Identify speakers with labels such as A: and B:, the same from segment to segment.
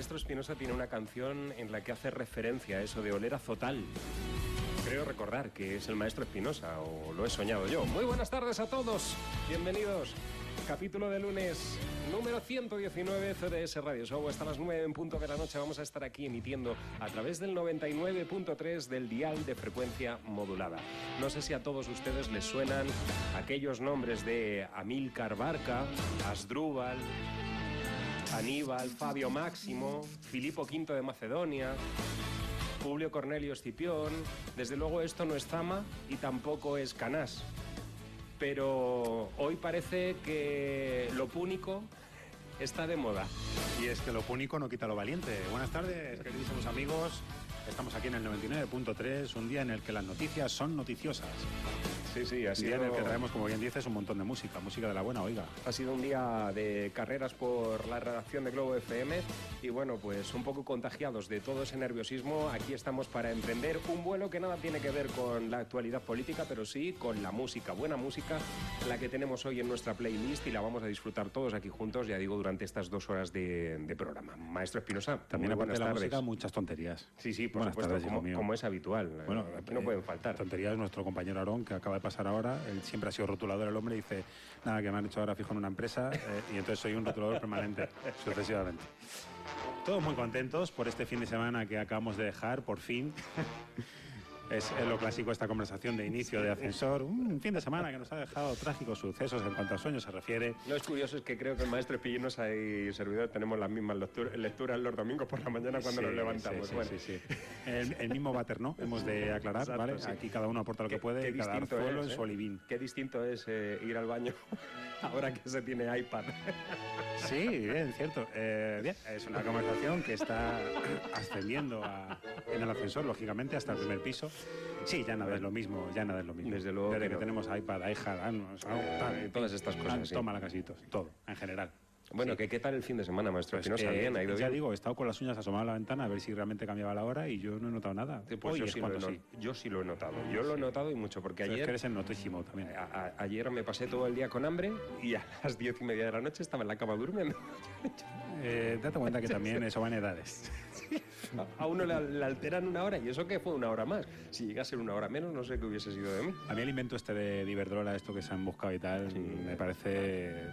A: maestro Espinosa tiene una canción en la que hace referencia a eso de oler a zotal. Creo recordar que es el maestro Espinosa, o lo he soñado yo. Muy buenas tardes a todos, bienvenidos. Capítulo de lunes número 119 CDS Radio Show. Hasta las 9 en punto de la noche vamos a estar aquí emitiendo a través del 99.3 del dial de frecuencia modulada. No sé si a todos ustedes les suenan aquellos nombres de Amílcar Barca, Asdrúbal, Aníbal, Fabio Máximo, Filipo V de Macedonia, Publio Cornelio Escipión. Desde luego esto no es Zama y tampoco es Canás. Pero hoy parece que lo púnico está de moda.
B: Y es que lo púnico no quita lo valiente. Buenas tardes, queridísimos amigos. Estamos aquí en el 99.3, un día en el que las noticias son noticiosas.
A: Sí, sí, ha
B: Un día en el que traemos, como bien dices, un montón de música, música de la buena, oiga.
A: Ha sido un día de carreras por la redacción de Globo FM y bueno, pues un poco contagiados de todo ese nerviosismo, aquí estamos para emprender un vuelo que nada tiene que ver con la actualidad política, pero sí con la música, buena música, la que tenemos hoy en nuestra playlist y la vamos a disfrutar todos aquí juntos, ya digo, durante estas dos horas de, de programa. Maestro Espinosa,
B: También aparte de la
A: tardes.
B: música, muchas tonterías.
A: Sí, sí, por
B: Buenas
A: supuesto,
B: tardes,
A: como,
B: mío.
A: como es habitual.
B: Bueno,
A: aquí no
B: eh,
A: pueden faltar.
B: Tonterías, nuestro compañero Aarón, que acaba de pasar ahora, él siempre ha sido rotulador el hombre, dice, nada, que me han hecho ahora fijo en una empresa, eh, y entonces soy un rotulador permanente, sucesivamente. Todos muy contentos por este fin de semana que acabamos de dejar, por fin. Es lo clásico esta conversación de inicio de ascensor. Un fin de semana que nos ha dejado trágicos sucesos en cuanto a sueños se refiere.
A: Lo es curioso es que creo que el maestro Espinosa y servidor tenemos las mismas lectur- lecturas los domingos por la mañana cuando
B: Sí,
A: nos levantamos.
B: sí, sí,
A: Bueno,
B: sí, sí. El, el mismo váter, ¿no? Hemos de aclarar,
A: Exacto,
B: ¿vale? Aquí cada uno aporta lo que puede,
A: qué
B: cada
A: distinto
B: arzuelo
A: es,
B: en
A: ¿eh?
B: su olivín.
A: Qué distinto es eh, ir al baño ahora que se tiene iPad.
B: Sí, bien, cierto. Eh, bien, es una conversación que está ascendiendo a- en el ascensor, lógicamente, hasta el primer piso. Sí, ya nada es lo mismo, ya nada es lo mismo.
A: Desde luego
B: Desde
A: que
B: que,
A: no.
B: tenemos iPad, iHeart, Anos,
A: Eh, todas estas cosas, sí.
B: Toma la casitos, todo, en general.
A: Bueno,
B: Sí.
A: ¿qué, ¿qué tal el fin de semana, maestro
B: Pues,
A: Espinosa?
B: eh,
A: bien, ha ido
B: ya
A: bien.
B: digo, he estado con las uñas asomadas a la ventana a ver si realmente cambiaba la hora y yo no he notado nada.
A: Sí, Pues
B: Hoy
A: yo
B: es
A: sí, lo he,
B: sí.
A: yo sí lo he notado. Yo lo he notado y mucho, porque
B: sea, es que
A: ayer,
B: eres el notísimo también.
A: a- a- ayer me pasé todo el día con hambre y a las diez y media de la noche estaba en la cama durmiendo.
B: Eh, date cuenta que también eso va en edades.
A: A uno le, le alteran una hora y eso que fue una hora más. Si llega a ser una hora menos, no sé qué hubiese sido de mí.
B: A mí el invento este de Iberdrola, esto que se han buscado y tal,
A: Sí.
B: me parece,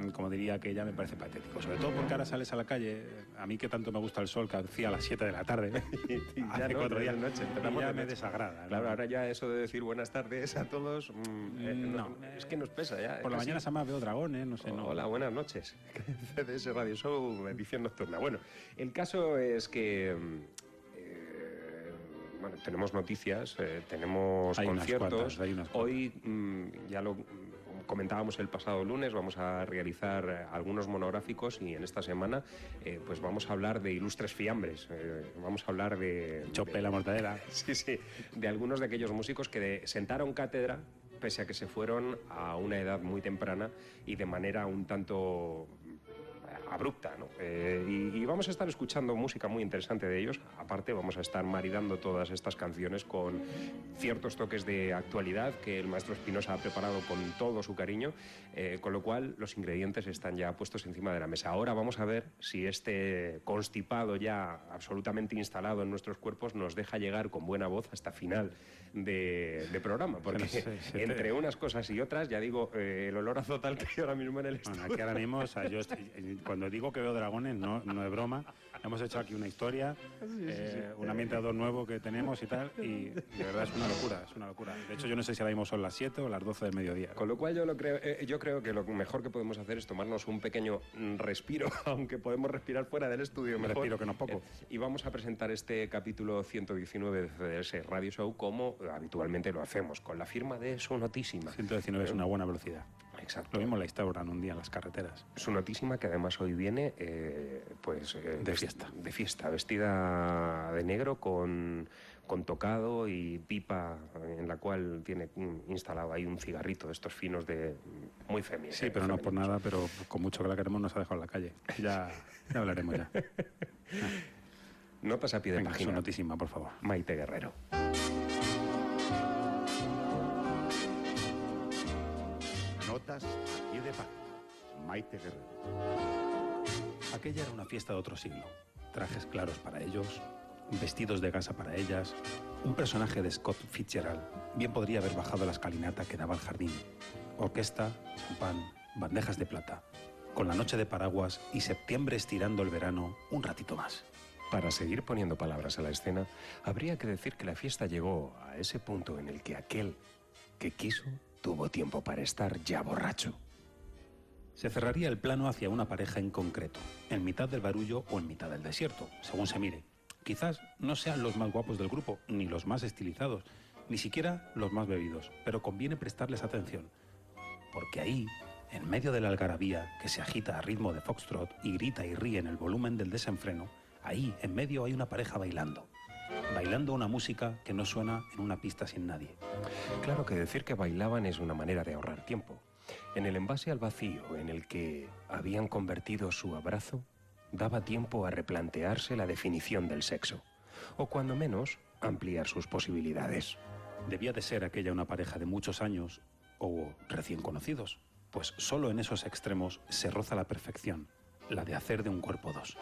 B: mm, como diría que ella, me parece patético. Sobre todo porque ahora sales a la calle, a mí que tanto me gusta el sol, que hacía a las 7 de la tarde,
A: Y ya
B: hace
A: no,
B: cuatro
A: de
B: días,
A: noche,
B: y ya
A: de
B: me
A: noche.
B: desagrada. ¿no?
A: Claro, ahora ya eso de decir buenas tardes a todos, mm, eh, no,
B: No,
A: es que nos pesa ya.
B: Por la mañana se llama veo dragones, no sé, no.
A: Hola, buenas noches. CDS Radio Show, edición nocturna. Bueno, el caso es que. Eh, bueno, tenemos noticias, eh, tenemos
B: Hay unas
A: conciertos.
B: cuantas, hay unas cuantas.
A: Hoy mm, ya lo comentábamos el pasado lunes, vamos a realizar eh, algunos monográficos y en esta semana eh, pues vamos a hablar de ilustres fiambres. eh, vamos a hablar de.
B: Chope
A: de-
B: la mortadela.
A: Sí, sí, de algunos de aquellos músicos que de- sentaron cátedra pese a que se fueron a una edad muy temprana y de manera un tanto abrupta. ¿no? Eh, y, y vamos a estar escuchando música muy interesante de ellos. Aparte, vamos a estar maridando todas estas canciones con ciertos toques de actualidad que el maestro Espinosa ha preparado con todo su cariño, eh, con lo cual los ingredientes están ya puestos encima de la mesa. Ahora vamos a ver si este constipado ya absolutamente instalado en nuestros cuerpos nos deja llegar con buena voz hasta final de, de programa, porque entre unas cosas y otras, ya digo, eh, el olor azotal que hay ahora mismo en el estudio.
B: Bueno, aquí ahora mismo, o sea, yo estoy- eh, cuando digo que veo dragones, no, no es broma. Hemos hecho aquí una historia, eh, un ambientador nuevo que tenemos y tal, y de verdad es una locura, es una locura. De hecho, yo no sé si ahora mismo son las 7 o las 12 del mediodía.
A: Con lo cual yo, lo creo, eh, yo creo que lo mejor que podemos hacer es tomarnos un pequeño mm, respiro, aunque podemos respirar fuera del estudio mejor.
B: respiro que no es poco.
A: Eh, y vamos a presentar este capítulo 119 de CDS Radio Show como habitualmente lo hacemos, con la firma de su notísima.
B: 119 es una buena velocidad.
A: Exacto.
B: Lo mismo la instauran un día en las carreteras.
A: Su notísima que además hoy viene eh, pues eh,
B: De fiesta.
A: De fiesta, vestida de negro con, con tocado y pipa en la cual tiene instalado ahí un cigarrito de estos finos de muy femeninos.
B: Sí, pero no por nada, pero con mucho que la queremos nos ha dejado en la calle. Ya, ya hablaremos ya.
A: Notas a pie de
B: Venga, su
A: página.
B: notísima, por favor.
A: Maite Guerrero.
C: Notas a pie de página. Maite Guerrero.
B: Aquella era una fiesta de otro siglo. trajes claros para ellos, vestidos de gasa para ellas. Un personaje de Scott Fitzgerald bien podría haber bajado la escalinata que daba al jardín. Orquesta, champán, bandejas de plata, con la noche de paraguas y septiembre estirando el verano un ratito más.
A: Para seguir poniendo palabras a la escena, habría que decir que la fiesta llegó a ese punto en el que aquel que quiso tuvo tiempo para estar ya borracho.
B: Se cerraría el plano hacia una pareja en concreto, en mitad del barullo o en mitad del desierto, según se mire. Quizás no sean los más guapos del grupo, ni los más estilizados, ni siquiera los más bebidos, pero conviene prestarles atención, porque ahí, en medio de la algarabía que se agita a ritmo de foxtrot y grita y ríe en el volumen del desenfreno, ahí, en medio, hay una pareja bailando. Bailando una música que no suena en una pista sin nadie.
A: Claro que decir que bailaban es una manera de ahorrar tiempo. En el envase al vacío en el que habían convertido su abrazo, daba tiempo a replantearse la definición del sexo, o cuando menos, ampliar sus posibilidades.
B: Debía de ser aquella una pareja de muchos años o recién conocidos, pues solo en esos extremos se roza la perfección, la de hacer de un cuerpo dos.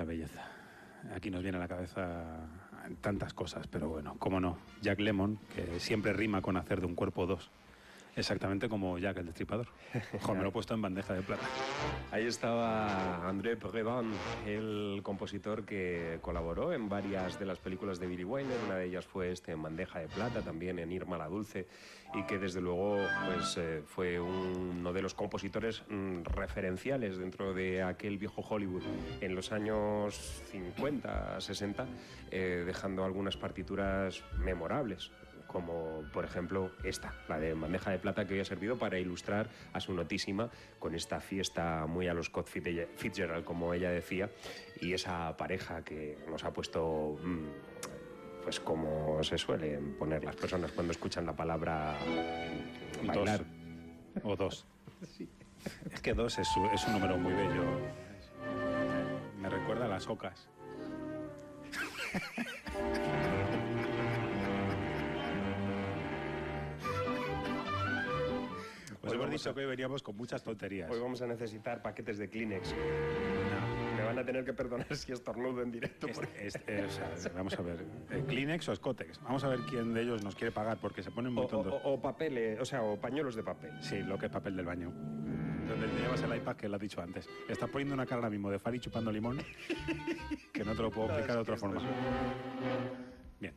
B: La belleza. Aquí nos viene a la cabeza tantas cosas, pero bueno, cómo no. Jack Lemon, que siempre rima con hacer de un cuerpo dos. Exactamente como Jack el Destripador. Ojo, me lo he puesto en bandeja de plata.
A: Ahí estaba André Previn, el compositor que colaboró en varias de las películas de Billy Wilder. Una de ellas fue este en bandeja de plata, también en Irma la Dulce, y que desde luego pues, eh, fue uno de los compositores mm, referenciales dentro de aquel viejo Hollywood en los años 50, 60, eh, dejando algunas partituras memorables como por ejemplo esta, la de bandeja de plata que hoy ha servido para ilustrar a su notísima con esta fiesta muy a los Scott Fitzgerald, como ella decía, y esa pareja que nos ha puesto, mm, pues como se suelen poner las personas cuando escuchan la palabra bailar.
B: Dos. O dos. Es que dos es, es un número muy bello. Me recuerda a las ocas. Pues hemos dicho que hoy veníamos con muchas tonterías.
A: Hoy vamos a necesitar paquetes de Kleenex. Me van a tener que perdonar si estornudo en directo.
B: Eh, vamos a ver, eh, Kleenex o Scotex. Vamos a ver quién de ellos nos quiere pagar porque se ponen muy tontos.
A: O, o, papel, eh, o sea, o pañuelos de papel.
B: Sí, lo que es papel del baño. Donde te llevas el iPad que lo has dicho antes. Estás poniendo una cara ahora mismo de Fari chupando limón que no te lo puedo explicar de otra forma. Bien.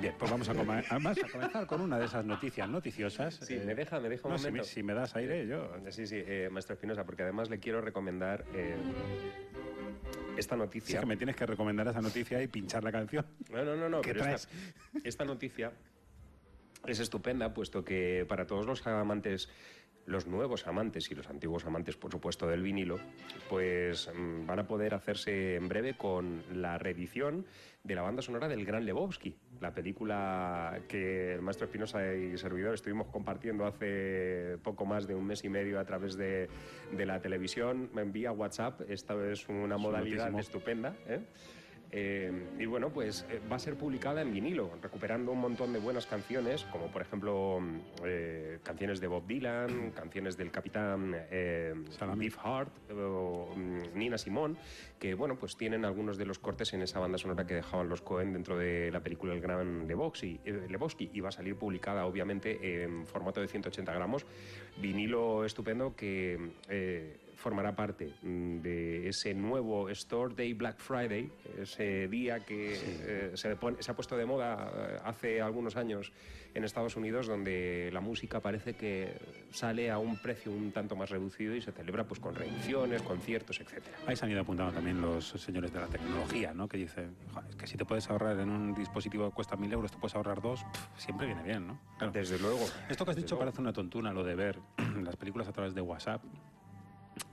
B: Bien, pues vamos a, comenzar con una de esas noticias noticiosas.
A: Sí, me deja, me deja un momento.
B: Si me, das aire, yo...
A: Sí, sí, eh, maestro Espinosa, porque además le quiero recomendar eh, esta noticia.
B: Sí, es que me tienes que recomendar esa noticia y pinchar la canción.
A: No, no, no, no pero esta, esta noticia es estupenda, puesto que para todos los amantes los nuevos amantes y los antiguos amantes, por supuesto, del vinilo, pues mm, van a poder hacerse en breve con la reedición de la banda sonora del Gran Lebowski, la película que el maestro Espinosa y servidor estuvimos compartiendo hace poco más de un mes y medio a través de, la televisión. Me envía WhatsApp, esta es una modalidad estupenda. ¿eh? Eh, y bueno, pues eh, va a ser publicada en vinilo, recuperando un montón de buenas canciones, como por ejemplo eh, canciones de Bob Dylan, canciones del capitán Beef Hart o mm, Nina Simone, que bueno, pues tienen algunos de los cortes en esa banda sonora que dejaban los Cohen dentro de la película El Gran Lebowski, Lebowski y va a salir publicada obviamente en formato de 180 gramos, vinilo estupendo que formará parte mm, de ese nuevo Store Day Black Friday, ese día que eh, se, ha puesto de moda eh, hace algunos años en Estados Unidos, donde la música parece que sale a un precio un tanto más reducido y se celebra pues con reediciones, conciertos, etc.
B: Ahí se han ido apuntando también los señores de la tecnología, ¿no? que dicen que si te puedes ahorrar en un dispositivo que cuesta mil euros, te puedes ahorrar dos, siempre viene bien, ¿no?
A: Desde luego.
B: Esto que has dicho parece una tontuna, lo de ver las películas a través de WhatsApp.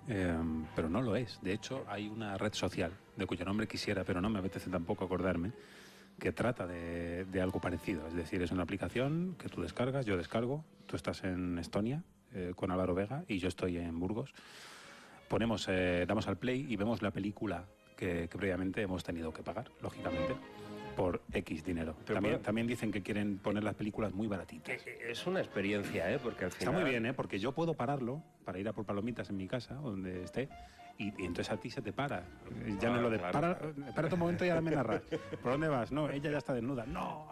B: Em, pero no lo es. De hecho, hay una red social de cuyo nombre quisiera, pero no me apetece tampoco acordarme, que trata de, algo parecido. Es decir, es una aplicación que tú descargas, yo descargo, tú estás en Estonia eh, con Álvaro Vega y yo estoy en Burgos. Ponemos, eh, damos al play y vemos la película que, que previamente hemos tenido que pagar, lógicamente por X dinero. también, también dicen que quieren poner las películas muy baratitas.
A: Eh, es una experiencia, ¿eh? Porque al
B: final... Está muy bien, ¿eh? Porque yo puedo pararlo para ir a por palomitas en mi casa, donde esté, y, entonces a ti se te para. Ya no lo de, para, para un momento y ahora me narras. ¿Por dónde vas? No, ella ya está desnuda. No.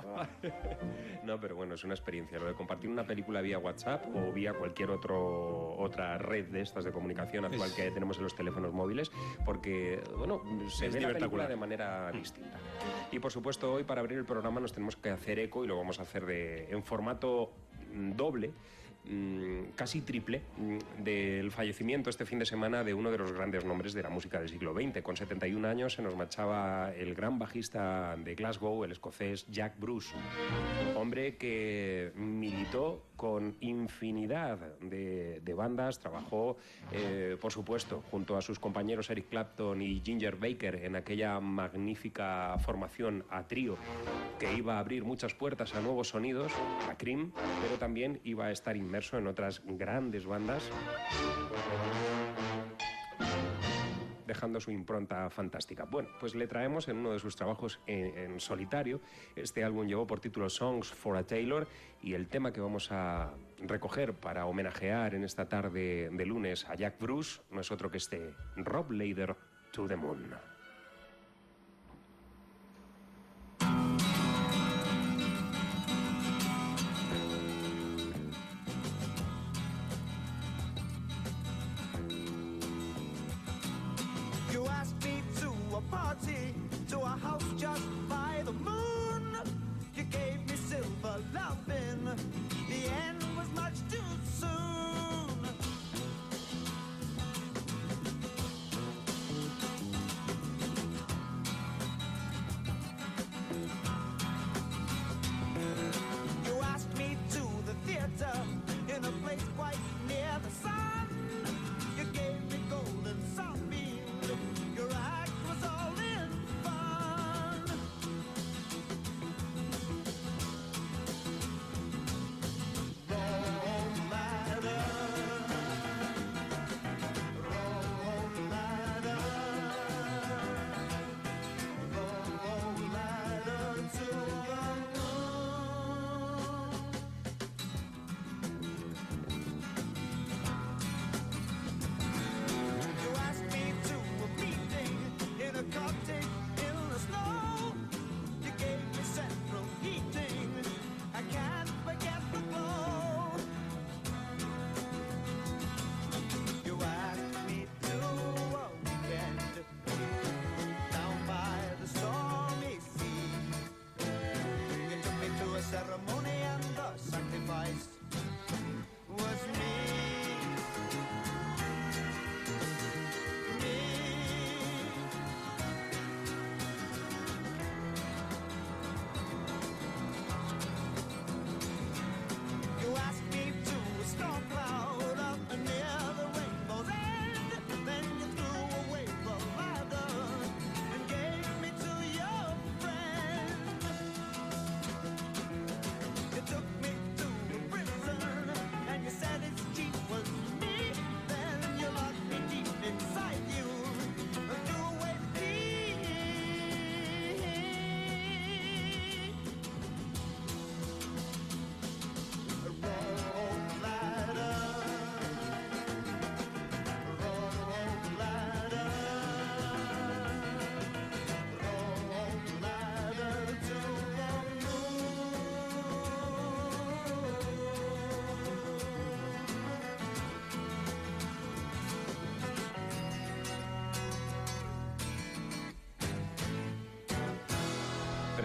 A: No, pero bueno, es una experiencia. Lo de compartir una película vía WhatsApp o vía cualquier otro, otra red de estas de comunicación actual que tenemos en los teléfonos móviles, porque, bueno, se ve la película de manera distinta. Y por supuesto, hoy para abrir el programa nos tenemos que hacer eco y lo vamos a hacer de, en formato doble Mm, casi triple mm, del fallecimiento este fin de semana de uno de los grandes nombres de la música del siglo XX. Con 71 años se nos marchaba el gran bajista de Glasgow, el escocés Jack Bruce, hombre que militó con infinidad de, bandas, trabajó, eh, por supuesto, junto a sus compañeros Eric Clapton y Ginger Baker en aquella magnífica formación a trío que iba a abrir muchas puertas a nuevos sonidos, a Cream, pero también iba a estar inmerso en otras grandes bandas dejando su impronta fantástica. Bueno, pues le traemos en uno de sus trabajos en, solitario. Este álbum llevó por título Songs for a Taylor y el tema que vamos a recoger para homenajear en esta tarde de lunes a Jack Bruce no es otro que este Rob Lader to the Moon.
D: party to a house just by the moon. You gave me silver loving. The end was much too soon. You asked me to the theater in a place quite near the sun.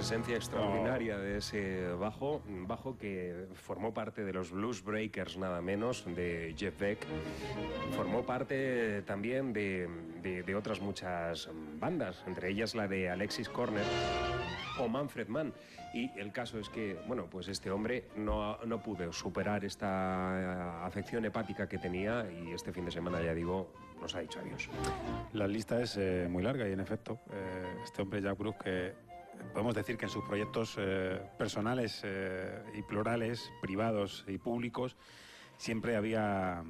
A: Presencia extraordinaria de ese bajo, bajo que formó parte de los Blues Breakers nada menos, de Jeff Beck. Formó parte también de, de- de otras muchas bandas, entre ellas la de Alexis Corner o Manfred Mann. Y el caso es que, bueno, pues este hombre no, no pudo superar esta afección hepática que tenía y este fin de semana, ya digo, nos ha dicho adiós.
B: La lista es eh, muy larga y en efecto, eh, este hombre Jack Bruce que podemos decir que en sus proyectos eh, personales eh, y plurales, privados y públicos, siempre había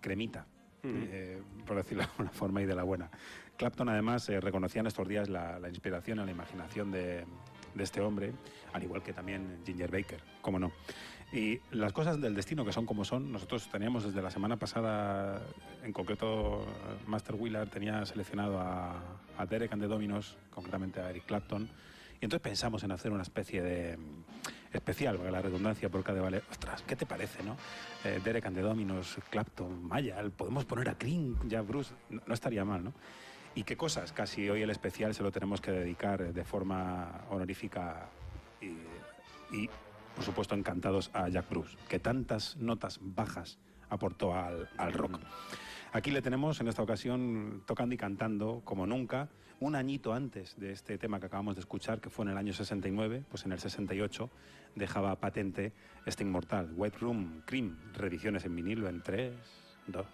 B: cremita, eh, por decirlo de alguna forma y de la buena. Clapton además eh, reconocía en estos días la, la inspiración y la imaginación de, de este hombre, al igual que también Ginger Baker, cómo no. Y las cosas del destino que son como son, nosotros teníamos desde la semana pasada, en concreto Master Wheeler tenía seleccionado a, a Derek and the Dominos, concretamente a Eric Clapton, y entonces pensamos en hacer una especie de mm, especial, para la redundancia, por cada vale. Ostras, ¿qué te parece, no? Eh, Derek and the Dominos, Clapton, Maya, podemos poner a Cream, ya Bruce, no, no estaría mal, ¿no? ¿Y qué cosas? Casi hoy el especial se lo tenemos que dedicar de forma honorífica y, y, por supuesto, encantados a Jack Bruce, que tantas notas bajas aportó al, al rock. Aquí le tenemos en esta ocasión tocando y cantando como nunca, un añito antes de este tema que acabamos de escuchar, que fue en el año 69, pues en el 68 dejaba patente este inmortal, White Room Cream, reediciones en vinilo en 3, 2.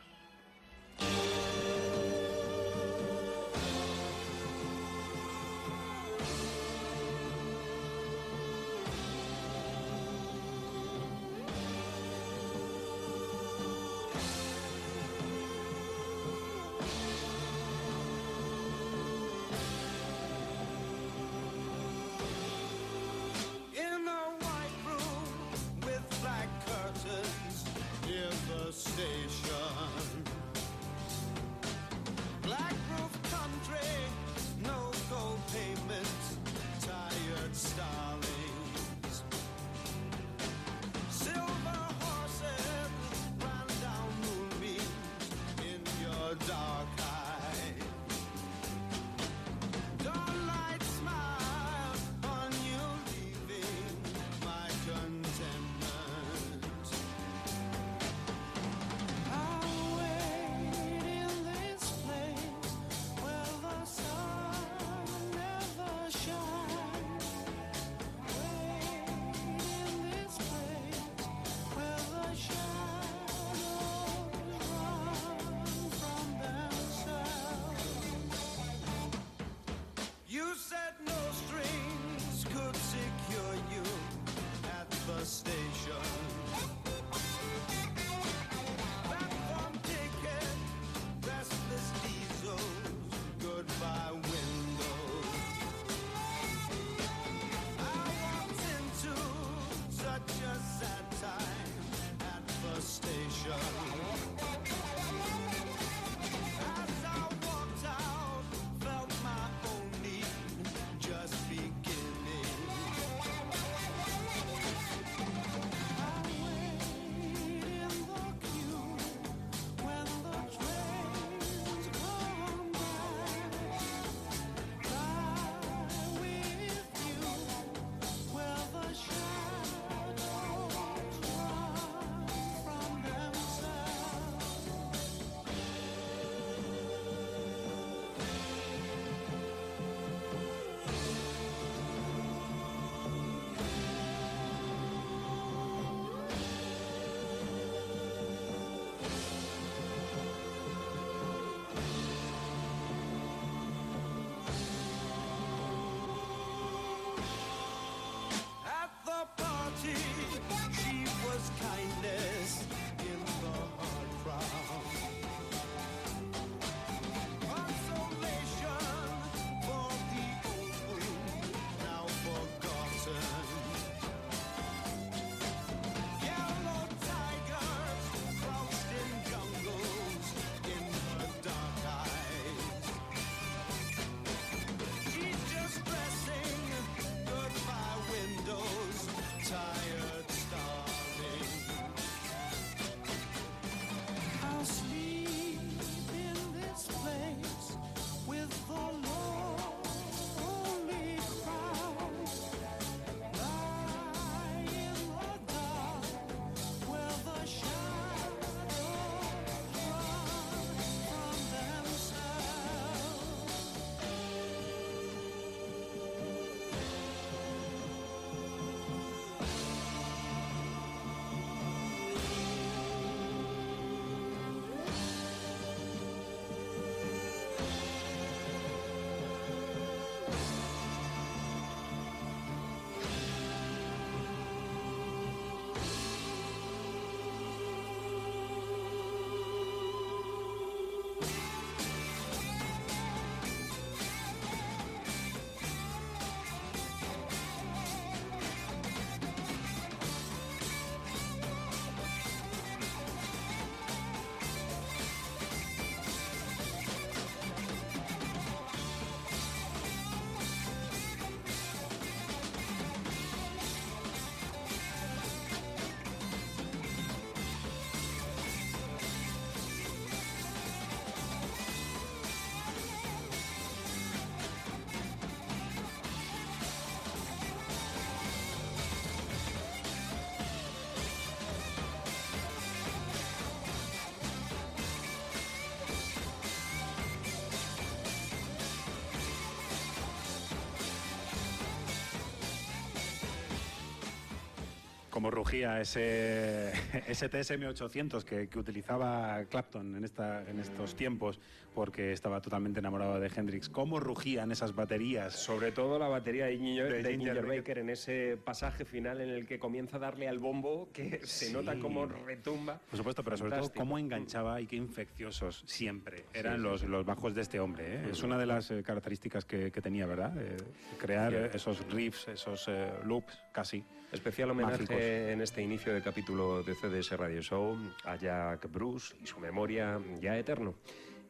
B: Como rugía ese, ese TSM 800 que, que utilizaba Clapton en, esta, en estos tiempos porque estaba totalmente enamorado de Hendrix. Cómo rugían esas baterías.
A: Sobre todo la batería de Ginger,
B: De
A: de
B: Ginger
A: Ginger
B: Baker.
A: En ese pasaje final en el que comienza a darle al bombo que se
B: Sí.
A: nota como retumba.
B: Por supuesto, pero sobre todo
A: Fantástico.
B: cómo enganchaba y qué infecciosos siempre eran
A: sí,
B: los,
A: sí.
B: los bajos de este hombre. ¿eh? Es una de las eh, características que, que tenía, ¿verdad? Eh, crear esos riffs, esos eh, loops casi.
A: Especial homenaje
B: Mágicos.
A: en este inicio de capítulo de CDS Radio Show a Jack Bruce y su memoria ya eterno,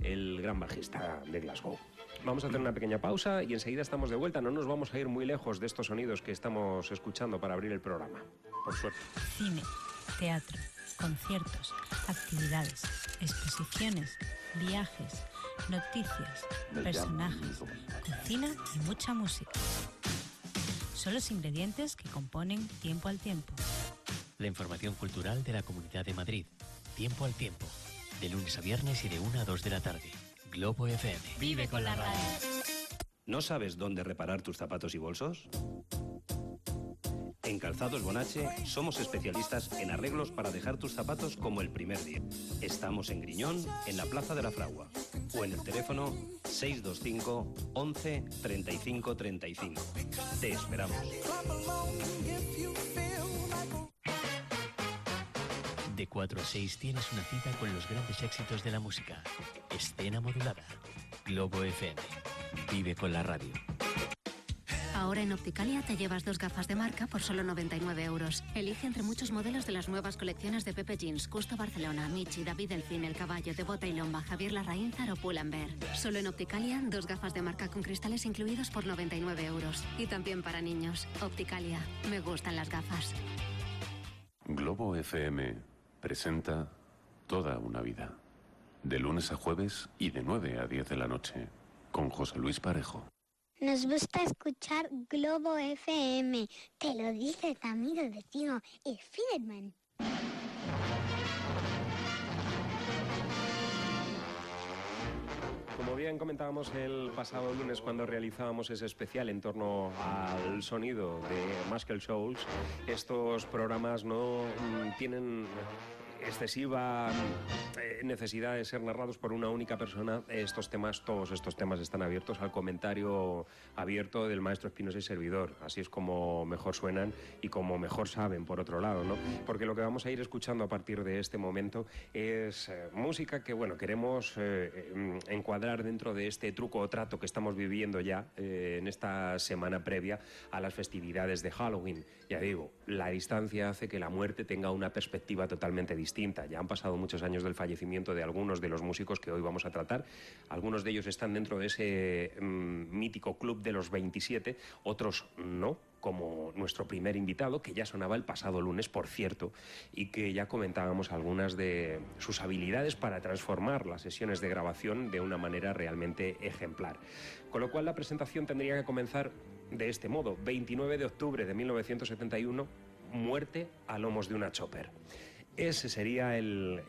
A: el gran bajista de Glasgow. Vamos a hacer una pequeña pausa y enseguida estamos de vuelta. No nos vamos a ir muy lejos de estos sonidos que estamos escuchando para abrir el programa.
B: Por suerte.
E: Cine, teatro, conciertos, actividades, exposiciones, viajes, noticias, personajes, cocina y mucha música. Son los ingredientes que componen Tiempo al Tiempo.
F: La información cultural de la Comunidad de Madrid. Tiempo al tiempo. De lunes a viernes y de 1 a 2 de la tarde. Globo FM.
E: Vive con la radio.
G: ¿No sabes dónde reparar tus zapatos y bolsos? En Calzados Bonache somos especialistas en arreglos para dejar tus zapatos como el primer día. Estamos en Griñón, en la Plaza de la Fragua, o en el teléfono 625 11 35 35. Te esperamos.
F: De 4 a 6 tienes una cita con los grandes éxitos de la música. Escena modulada. Globo FM. Vive con la radio.
H: Ahora en Opticalia te llevas dos gafas de marca por solo 99 euros. Elige entre muchos modelos de las nuevas colecciones de Pepe Jeans, Custo Barcelona, Michi, David Delfín, El Caballo, de Bota y Lomba, Javier Larraínzar o Pull&Bear. Solo en Opticalia, dos gafas de marca con cristales incluidos por 99 euros. Y también para niños. Opticalia. Me gustan las gafas.
I: Globo FM presenta Toda una vida. De lunes a jueves y de 9 a 10 de la noche. Con José Luis Parejo.
J: Nos gusta escuchar Globo FM. Te lo dice amigo el vecino, el Fiderman.
A: Como bien comentábamos el pasado lunes cuando realizábamos ese especial en torno al sonido de Muscle Shoals, estos programas no mm, tienen excesiva eh, necesidad de ser narrados por una única persona. Estos temas, todos estos temas están abiertos al comentario abierto del maestro Espinosa y servidor. Así es como mejor suenan y como mejor saben, por otro lado, ¿no? Porque lo que vamos a ir escuchando a partir de este momento es eh, música que, bueno, queremos eh, eh, encuadrar dentro de este truco o trato que estamos viviendo ya en esta semana previa a las festividades de Halloween. Ya digo, la distancia hace que la muerte tenga una perspectiva totalmente distinta. Ya han pasado muchos años del fallecimiento de algunos de los músicos que hoy vamos a tratar. Algunos de ellos están dentro de ese mm, mítico club de los 27, otros no como nuestro primer invitado, que ya sonaba el pasado lunes, por cierto, y que ya comentábamos algunas de sus habilidades para transformar las sesiones de grabación de una manera realmente ejemplar. Con lo cual la presentación tendría que comenzar de este modo, 29 de octubre de 1971, muerte a lomos de una chopper. Ese sería el,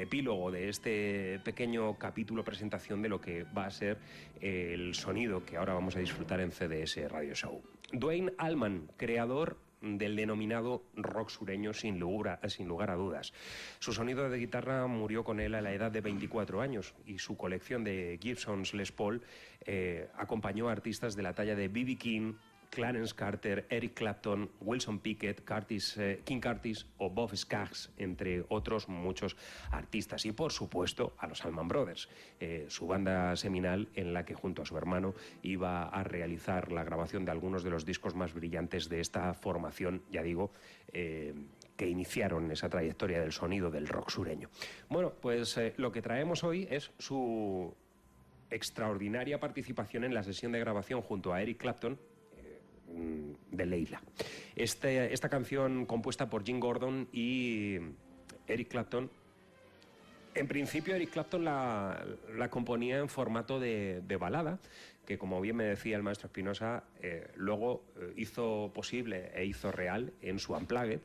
A: epílogo de este pequeño capítulo presentación de lo que va a ser el sonido que ahora vamos a disfrutar en CDS Radio Show. Dwayne Allman, creador del denominado rock sureño sin lugar, a, sin lugar a dudas. Su sonido de guitarra murió con él a la edad de 24 años y su colección de Gibsons Les Paul eh, acompañó a artistas de la talla de B.B. King, Clarence Carter, Eric Clapton, Wilson Pickett, eh, King Curtis o Bob Skaggs, entre otros muchos artistas. Y por supuesto a los Allman Brothers, eh, su banda seminal en la que junto a su hermano iba a realizar la grabación de algunos de los discos más brillantes de esta formación, ya digo, eh, que iniciaron esa trayectoria del sonido del rock sureño. Bueno, pues lo que traemos hoy es su extraordinaria participación en la sesión de grabación junto a Eric Clapton de Leila. Este- esta canción compuesta por Jim Gordon y Eric Clapton. En principio Eric Clapton la, la componía en formato de, de balada, que como bien me decía el maestro Espinosa, eh, luego eh, hizo posible e hizo real en su Unplugged.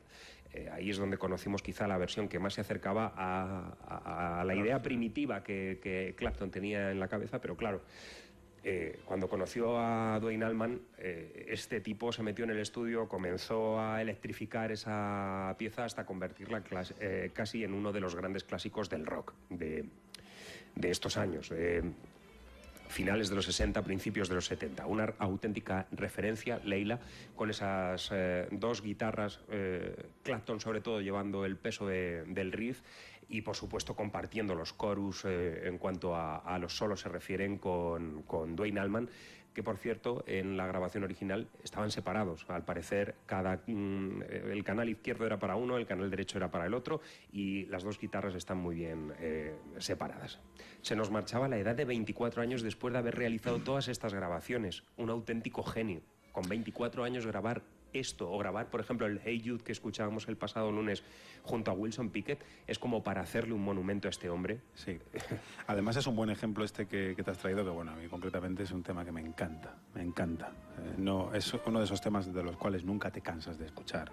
A: Eh, ahí es donde conocimos quizá la versión que más se acercaba a, a- a la idea primitiva que, que Clapton tenía en la cabeza, pero claro, eh, cuando conoció a Dwayne Allman, eh, este tipo se metió en el estudio, comenzó a electrificar esa pieza hasta convertirla eh, casi en uno de los grandes clásicos del rock de, de estos años. finales de los 60, principios de los 70. Una auténtica referencia, Leila, con esas eh, dos guitarras, Clapton sobre todo llevando el peso de- del riff y por supuesto compartiendo los chorus eh, en cuanto a, a los solos se refieren con, con Dwayne Allman, que por cierto en la grabación original estaban separados. Al parecer cada mm, el canal izquierdo era para uno, el canal derecho era para el otro y las dos guitarras están muy bien eh, separadas. Se nos marchaba a la edad de 24 años después de haber realizado todas estas grabaciones. Un auténtico genio. Con 24 años grabar esto o grabar, por ejemplo, el Hey Jude que escuchábamos el pasado lunes junto a Wilson Pickett es como para hacerle un monumento a este hombre.
B: Sí. Además es un buen ejemplo este que, te has traído, que bueno, a mí concretamente es un tema que me encanta, me encanta. Eh, no, es uno de esos temas de los cuales nunca te cansas de escuchar.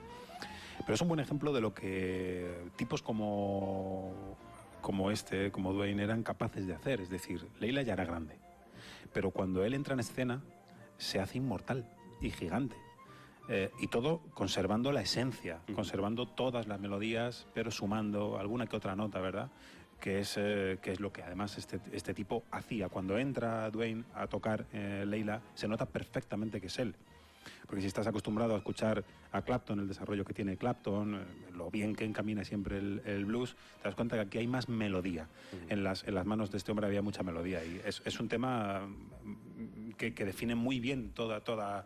B: Pero es un buen ejemplo de lo que tipos como, como este, como Dwayne, eran capaces de hacer. Es decir, Leila ya era grande, pero cuando él entra en escena se hace inmortal y gigante. Eh, y todo conservando la esencia, conservando todas las melodías, pero sumando alguna que otra nota, ¿verdad? Que es, eh, que es lo que además este, este tipo hacía. Cuando entra Dwayne a tocar eh, Leila, se nota perfectamente que es él. Porque si estás acostumbrado a escuchar a Clapton, el desarrollo que tiene Clapton, eh, lo bien que encamina siempre el, el blues, te das cuenta que aquí hay más melodía. En, las, en las manos de este hombre había mucha melodía. Y es, es un tema mm, que, que define muy bien toda, toda,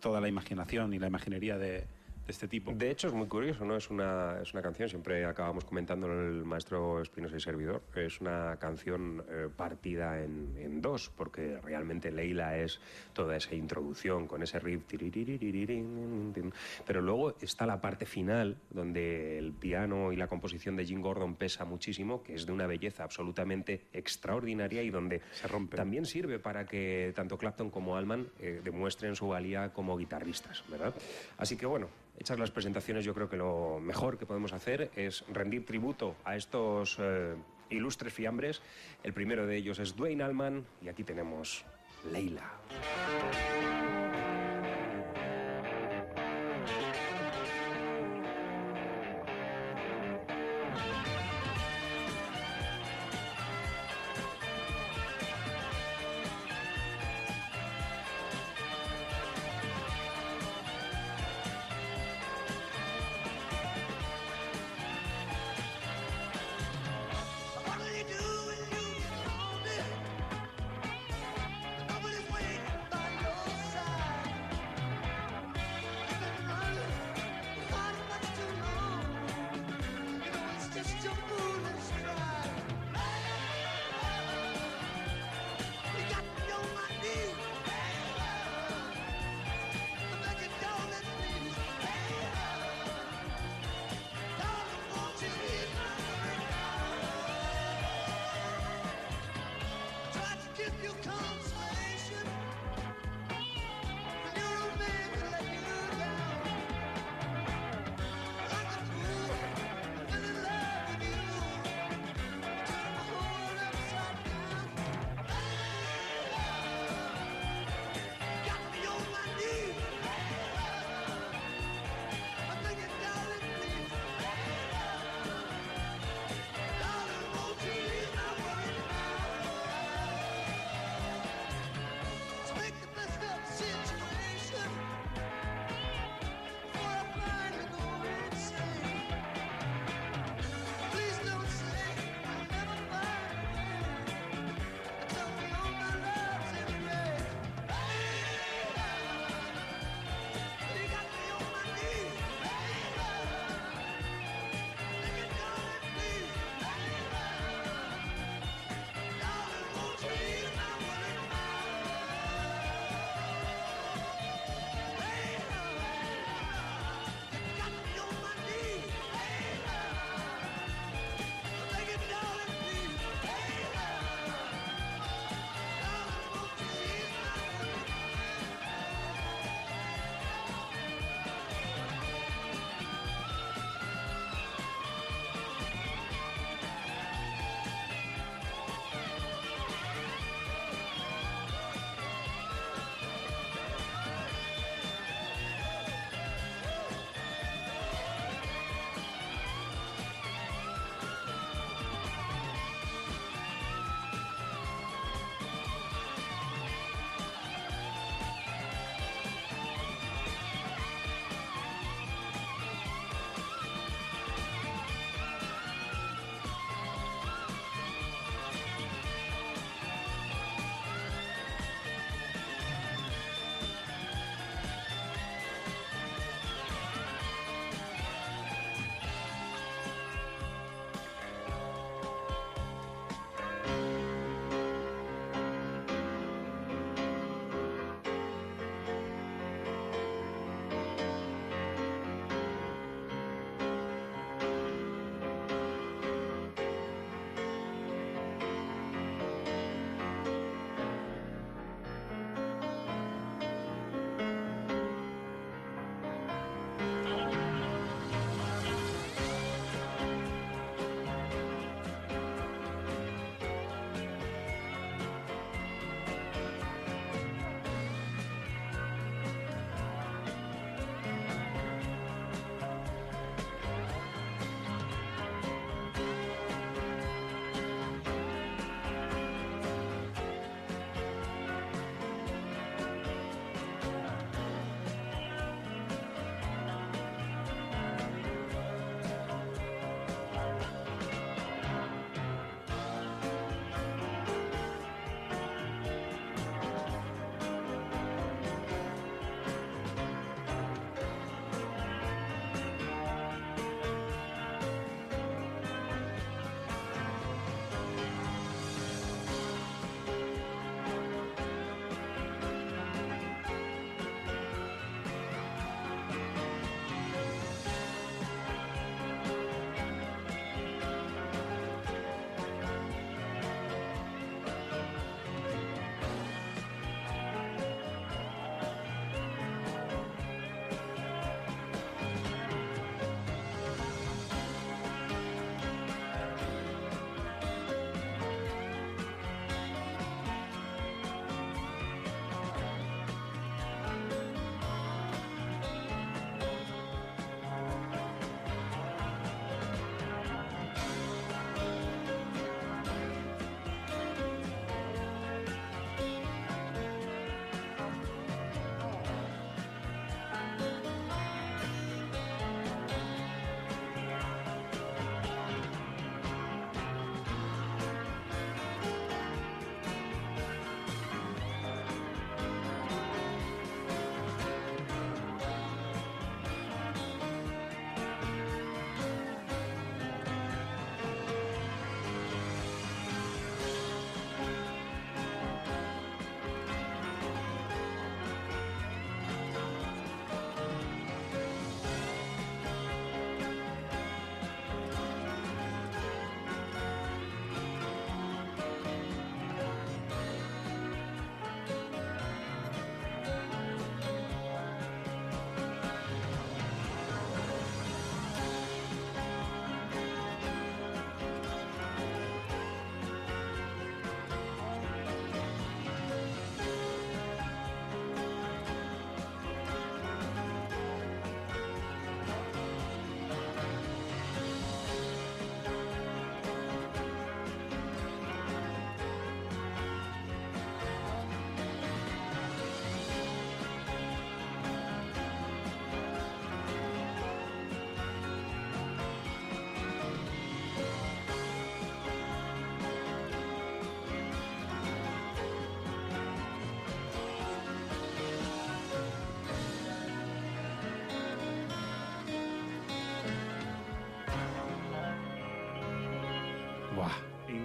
B: toda la imaginación y la imaginería de, de este tipo.
A: De hecho, es muy curioso, ¿no? Es una, es una canción, siempre acabamos comentando el maestro Espinosa y Servidor, es una canción eh, partida en, en dos, porque realmente Leila es toda esa introducción con ese riff, pero luego está la parte final, donde el piano y la composición de Jim Gordon pesa muchísimo, que es de una belleza absolutamente extraordinaria y donde
B: Se rompe.
A: también sirve para que tanto Clapton como Allman eh, demuestren su valía como guitarristas, ¿verdad? Así que bueno, hechas las presentaciones, yo creo que lo mejor que podemos hacer es rendir tributo a estos eh, ilustres fiambres. El primero de ellos es Dwayne Allman y aquí tenemos Leila.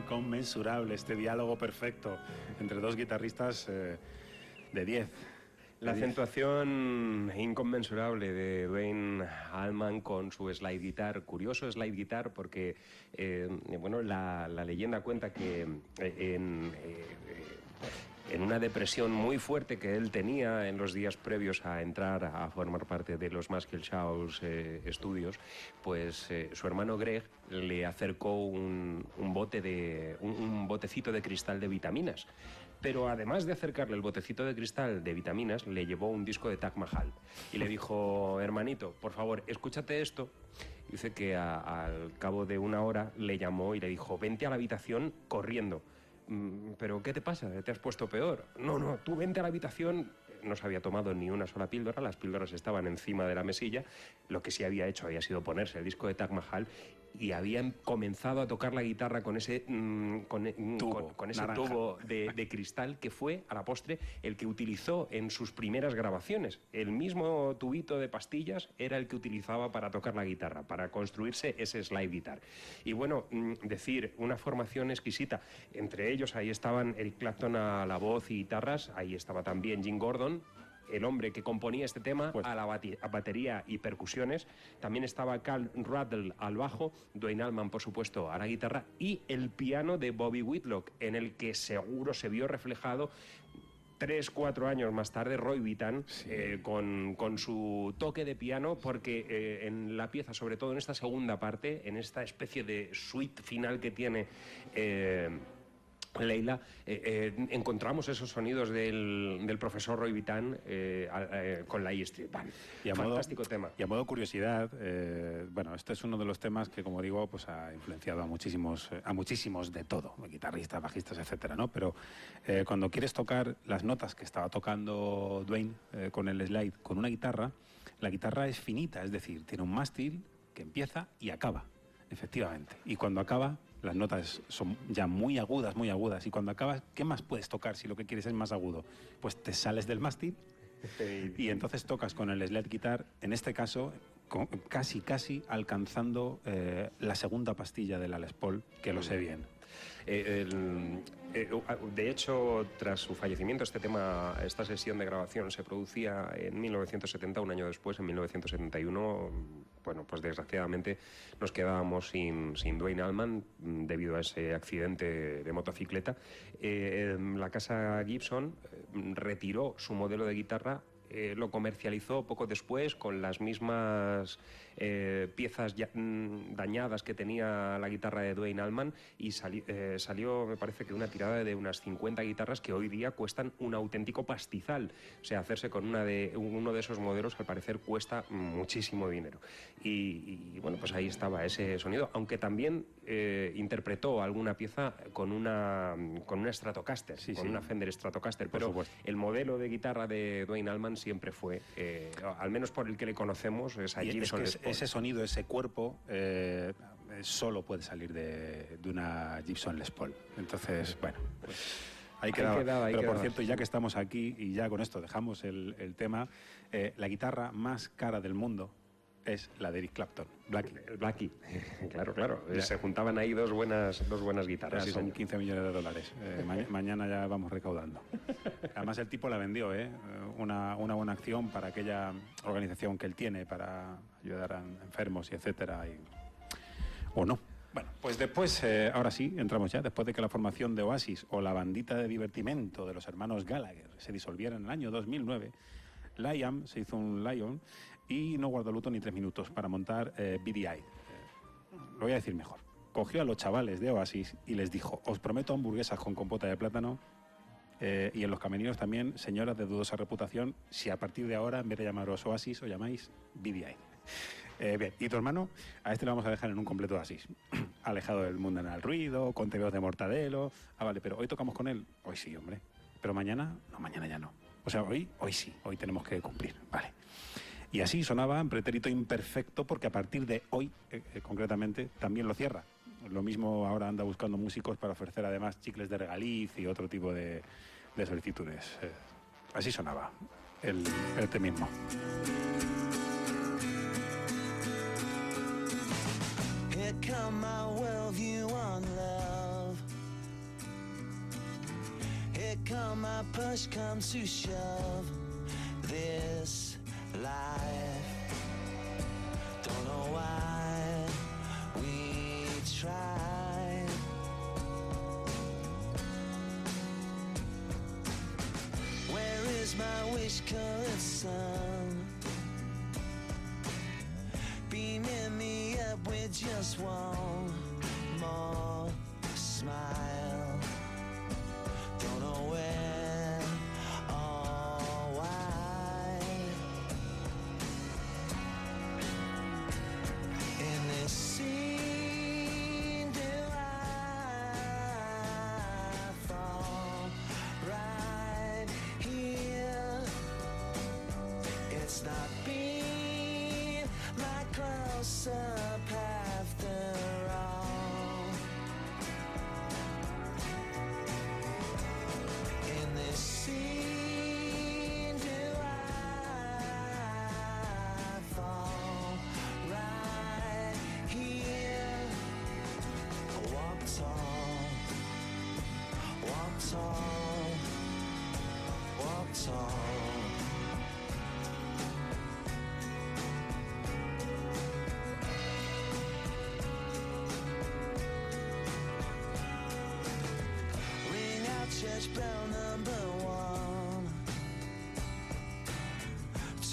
B: Inconmensurable este diálogo perfecto entre dos guitarristas eh, de 10.
A: La acentuación inconmensurable de Dwayne Allman con su slide guitar, curioso slide guitar porque eh, bueno, la, la leyenda cuenta que eh, en, eh, en una depresión muy fuerte que él tenía en los días previos a entrar a formar parte de los Muscle Shoals eh, Studios, pues eh, su hermano Greg le acercó un, un bote de, un, un botecito de cristal de vitaminas. Pero además de acercarle el botecito de cristal de vitaminas, le llevó un disco de Taj Mahal y le dijo, hermanito, por favor, escúchate esto. Dice que a- al cabo de una hora le llamó y le dijo, vente a la habitación corriendo. "Mm, ¿Pero qué te pasa? ¿Te has puesto peor? No, no, tú vente a la habitación. No se había tomado ni una sola píldora, las píldoras estaban encima de la mesilla. Lo que sí había hecho había sido ponerse el disco de Taj Mahal y habían comenzado a tocar la guitarra con ese, mm, con, mm,
B: Tubo,
A: con- con ese
B: naranja.
A: tubo de, de cristal que fue, a la postre, el que utilizó en sus primeras grabaciones. El mismo tubito de pastillas era el que utilizaba para tocar la guitarra, para construirse ese slide guitar. Y bueno, mm, decir, una formación exquisita. Entre ellos ahí estaban Eric Clapton a la voz y guitarras, ahí estaba también Jim Gordon, el hombre que componía este tema a la a batería y percusiones. También estaba Carl Ruddle al bajo, Dwayne Allman, por supuesto, a la guitarra y el piano de Bobby Whitlock, en el que seguro se vio reflejado tres, cuatro años más tarde, Roy Vitan, eh, con, con su toque de piano, porque eh, en la pieza, sobre todo en esta segunda parte, en esta especie de suite final que tiene eh, Leila, eh, eh, encontramos esos sonidos del, del profesor Roy Vitan eh, eh, con la E Street Band.
B: Y a modo-
A: Fantástico tema.
B: Y a modo curiosidad, eh, bueno, este es uno de los temas que, como digo, pues ha influenciado a muchísimos, eh, a muchísimos de todo, guitarristas, bajistas, etcétera, ¿no? Pero cuando quieres tocar las notas que estaba tocando Dwayne con el slide, con una guitarra, la guitarra es finita, es decir, tiene un mástil que empieza y acaba, efectivamente. Y cuando acaba, las notas son ya muy agudas, muy agudas. Y cuando acabas, ¿qué más puedes tocar si lo que quieres es más agudo? Pues te sales del mástil y entonces tocas con el sled guitar, en este caso, casi, casi alcanzando eh, la segunda pastilla de la Les Paul, que lo sé bien.
A: Eh, eh, de hecho, tras su fallecimiento, este tema, esta sesión de grabación se producía en 1970, un año después, en 1971. Bueno, pues desgraciadamente nos quedábamos sin, sin Dwayne Allman debido a ese accidente de motocicleta. Eh, la casa Gibson eh, retiró su modelo de guitarra lo comercializó poco después con las mismas eh, piezas ya- mm, dañadas que tenía la guitarra de Dwayne Allman y sali- eh, salió, me parece que una tirada de unas 50 guitarras que hoy día cuestan un auténtico pastizal. O sea, hacerse con una de, uno de esos modelos al parecer cuesta muchísimo dinero. Y, y, bueno, pues ahí estaba ese sonido, aunque también eh, interpretó alguna pieza con una, con una Stratocaster, con
B: sí.
A: una Fender Stratocaster,
B: Por
A: pero
B: supuesto.
A: el modelo de guitarra de Dwayne Allman siempre fue, eh, al menos por el que le conocemos,
B: es
A: Gibson
B: que
A: Les
B: es-. Ese sonido, ese cuerpo, eh, solo puede salir de, de una Gibson Les Paul. Entonces, bueno, pues ahí
A: Ahí
B: quedaba.
A: ahí
B: Pero por cierto, ya que estamos aquí y ya con esto dejamos el, el tema, eh, la guitarra más cara del mundo es la de Eric Clapton, Blackie.
A: Blackie, claro, claro.
B: Ya.
A: Se juntaban ahí dos buenas, dos buenas guitarras.
B: Ya son
A: señor.
B: 15 millones de dólares. Eh, ma- mañana ya vamos recaudando. Además, el tipo la vendió, ¿eh? Una, una buena acción para aquella organización que él tiene para ayudar a enfermos y etcétera. Y... O no. Bueno, pues después, eh, ahora sí, entramos ya, después de que la formación de Oasis o la bandita de divertimento de los hermanos Gallagher se disolviera en el año 2009, Liam se hizo un Lion y no guardó luto ni tres minutos para montar eh, BDI. Lo voy a decir mejor. Cogió a los chavales de Oasis y les dijo, os prometo hamburguesas con compota de plátano eh, y en los camerinos también, señoras de dudosa reputación, si a partir de ahora, en vez de llamaros Oasis, os llamáis BDI. Eh, bien, y tu hermano, a este lo vamos a dejar en un completo Oasis. Alejado del mundo en el ruido, con tebeos de mortadelo. Ah, vale, pero hoy tocamos con él. Hoy sí, hombre. Pero mañana, no, mañana ya no. O sea, hoy, hoy sí, hoy tenemos que cumplir. Vale. Y así sonaba en pretérito imperfecto porque a partir de hoy, eh, eh, concretamente, también lo cierra. Lo mismo ahora anda buscando músicos para ofrecer además chicles de regaliz y otro tipo de, de solicitudes. Eh, así sonaba el, este mismo.
K: Here my worldview on love.
D: Here my push comes to shove. This life. Don't know why we tried. Where is my wish colored sun? Beaming me up with just one more smile. Don't know when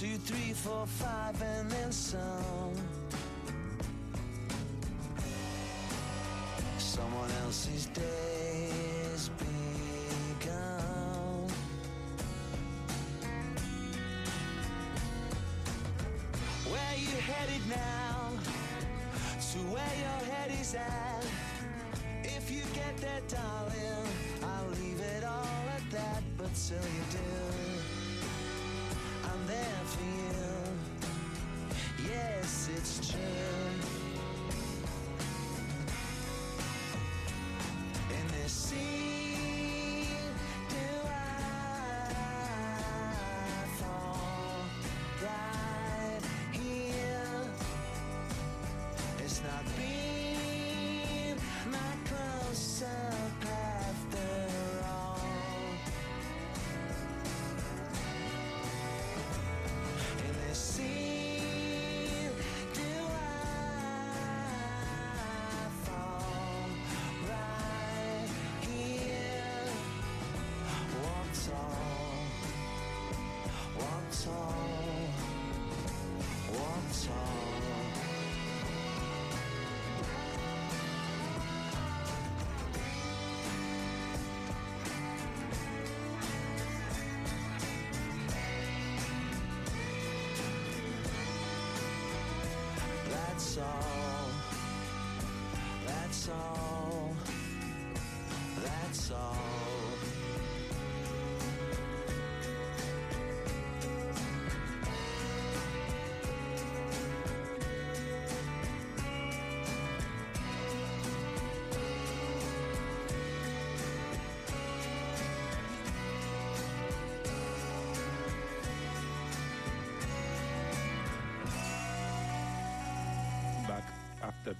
D: Two, three, four, five, and then some. Someone else's day's begun. Where you headed now? To where your head is at? If you get there, darling, I'll leave it all at that. But till you do, there for you.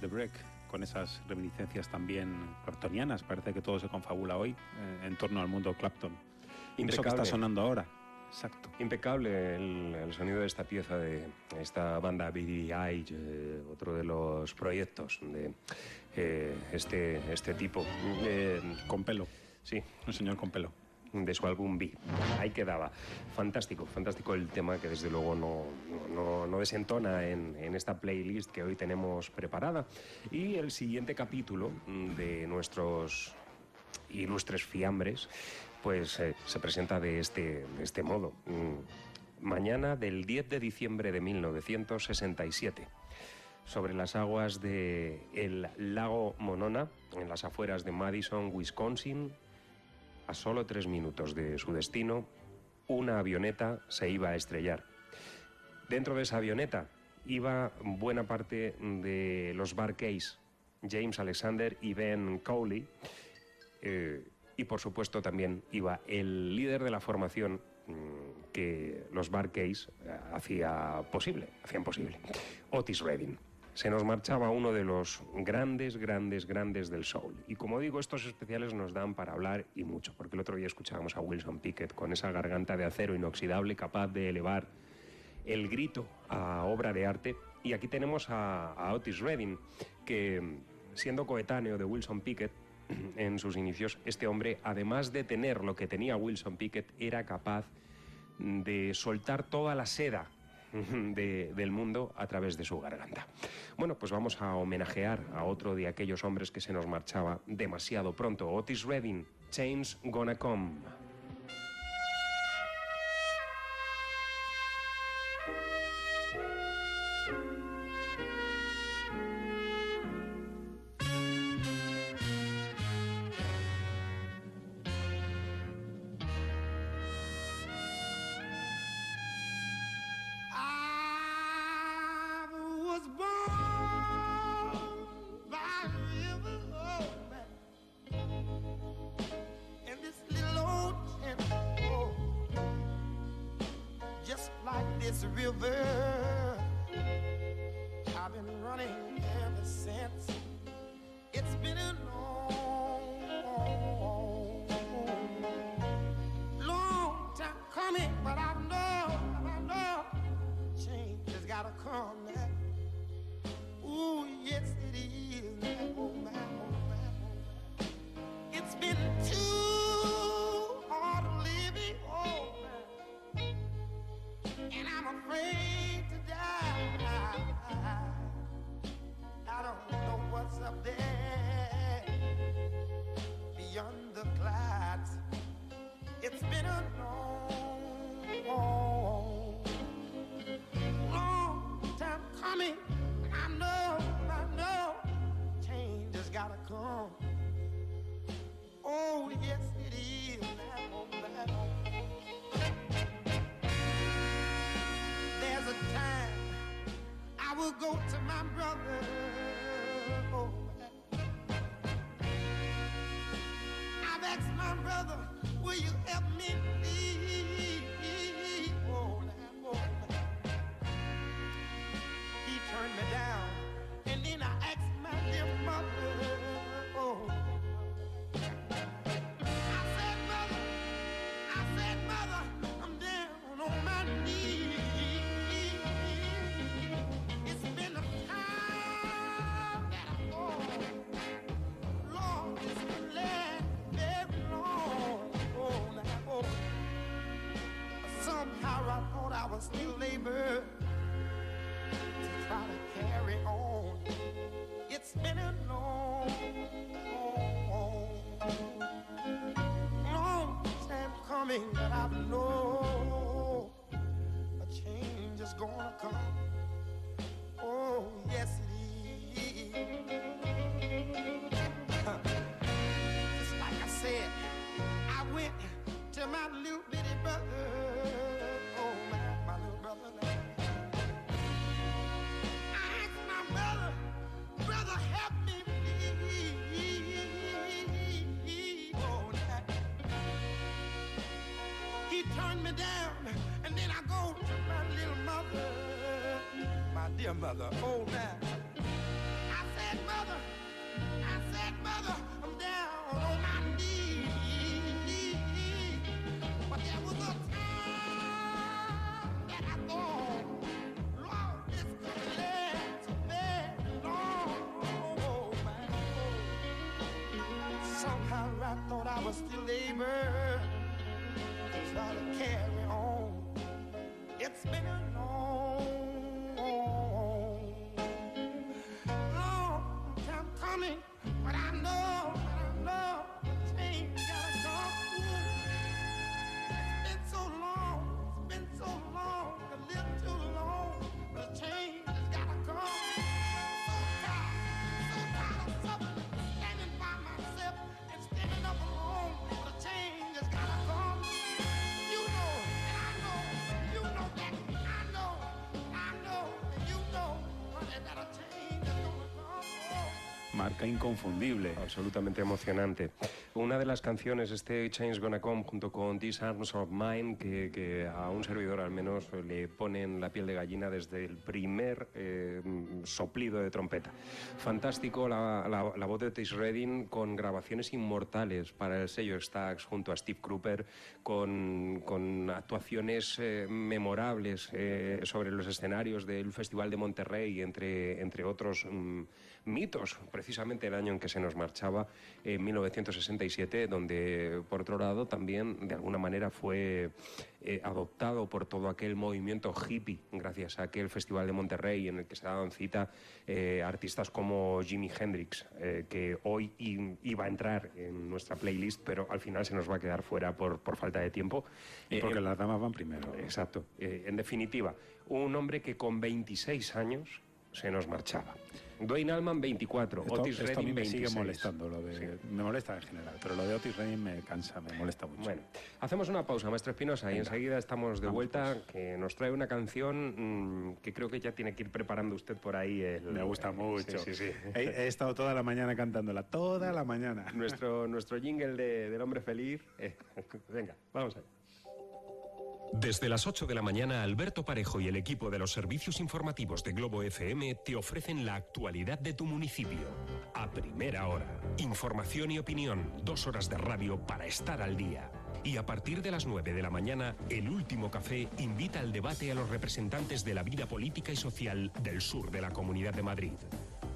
B: The Break, con esas reminiscencias también claptonianas. Parece que todo se confabula hoy eh, en torno al mundo Clapton. Eso que
A: Impecable.
B: está sonando ahora. Exacto.
A: Impecable el, el sonido de esta pieza de esta banda BDI, eh, otro de los proyectos de eh, este, este tipo. Eh,
B: Con pelo.
A: sí,
B: Un señor con pelo.
A: De su álbum B. Ahí quedaba. Fantástico, fantástico el tema que desde luego no, no- no- desentona en, en esta playlist que hoy tenemos preparada. Y el siguiente capítulo de nuestros ilustres fiambres, pues eh, se presenta de este, de este modo. Mm, Mañana del 10 de diciembre de 1967 sobre las aguas del el lago Monona, en las afueras de Madison, Wisconsin, a solo tres minutos de su destino, una avioneta se iba a estrellar. Dentro de esa avioneta iba buena parte de los Barclays, James Alexander y Ben Cowley, eh, y por supuesto también iba el líder de la formación mm, que los Barclays eh, hacía posible, hacían posible, Otis Redding.
L: Se nos marchaba uno de los grandes, grandes, grandes del soul. Y como digo, estos especiales nos dan para hablar y mucho, porque el otro día escuchábamos a Wilson Pickett con esa garganta de acero inoxidable capaz de elevar el grito a obra de arte. Y aquí tenemos a, a Otis Redding, que siendo coetáneo de Wilson Pickett, en sus inicios, este hombre, además de tener lo que tenía Wilson Pickett, era capaz de soltar toda la seda de- del mundo a través de su garganta. Bueno, pues vamos a homenajear a otro de aquellos hombres que se nos marchaba demasiado pronto, Otis Redding, Change Gonna Come.
M: Turned me down, and then I go to my little mother, my dear mother. Oh, now. I said, mother, I said, mother, I'm down on my knees. But there was a time that I thought, Lord, this could last long. Somehow I thought I was still able to try to
B: marca inconfundible.
A: Absolutamente emocionante. Una de las canciones, este Change Gonna Come, junto con These Arms of Mine, que, a un servidor al menos le ponen la piel de gallina desde el primer eh, soplido de trompeta. Fantástico la, voz de Otis Redding con grabaciones inmortales para el sello Stax junto a Steve Cropper, con, con actuaciones eh, memorables eh, sobre los escenarios del Festival de Monterrey, entre, entre otros mm, mitos, precisamente el año en que se nos marchaba, en 1967, donde por otro lado también de alguna manera fue eh, adoptado por todo aquel movimiento hippie, gracias a aquel Festival de Monterrey en el que se daban cita eh, artistas como Jimi Hendrix, eh, que hoy iba a entrar en nuestra playlist, pero al final se nos va a quedar fuera por, por falta de tiempo.
B: Y porque las damas van primero.
A: Exacto. En definitiva, un hombre que con 26 años se nos marchaba. Dwayne Allman, 24.
B: Esto,
A: Otis
B: esto a mí
A: Redding,
B: me sigue
A: 26.
B: molestando, lo de, me molesta en general, pero lo de Otis Redding me cansa, me molesta mucho.
A: Bueno, hacemos una pausa, maestro Espinosa, y enseguida estamos de
B: Vamos,
A: vuelta, que nos trae una canción mm, que creo que ya tiene que ir preparando usted por ahí. el-
B: me gusta mucho.
A: Sí, sí, sí.
B: He, he estado toda la mañana cantándola, toda la mañana.
A: Nuestro, nuestro jingle de- del hombre feliz. Eh, venga, vamos allá.
N: Desde las 8 de la mañana, Alberto Parejo y el equipo de los servicios informativos de Globo FM te ofrecen la actualidad de tu municipio. A primera hora. Información y opinión. Dos horas de radio para estar al día. Y a partir de las 9 de la mañana, el último café invita al debate a los representantes de la vida política y social del sur de la Comunidad de Madrid.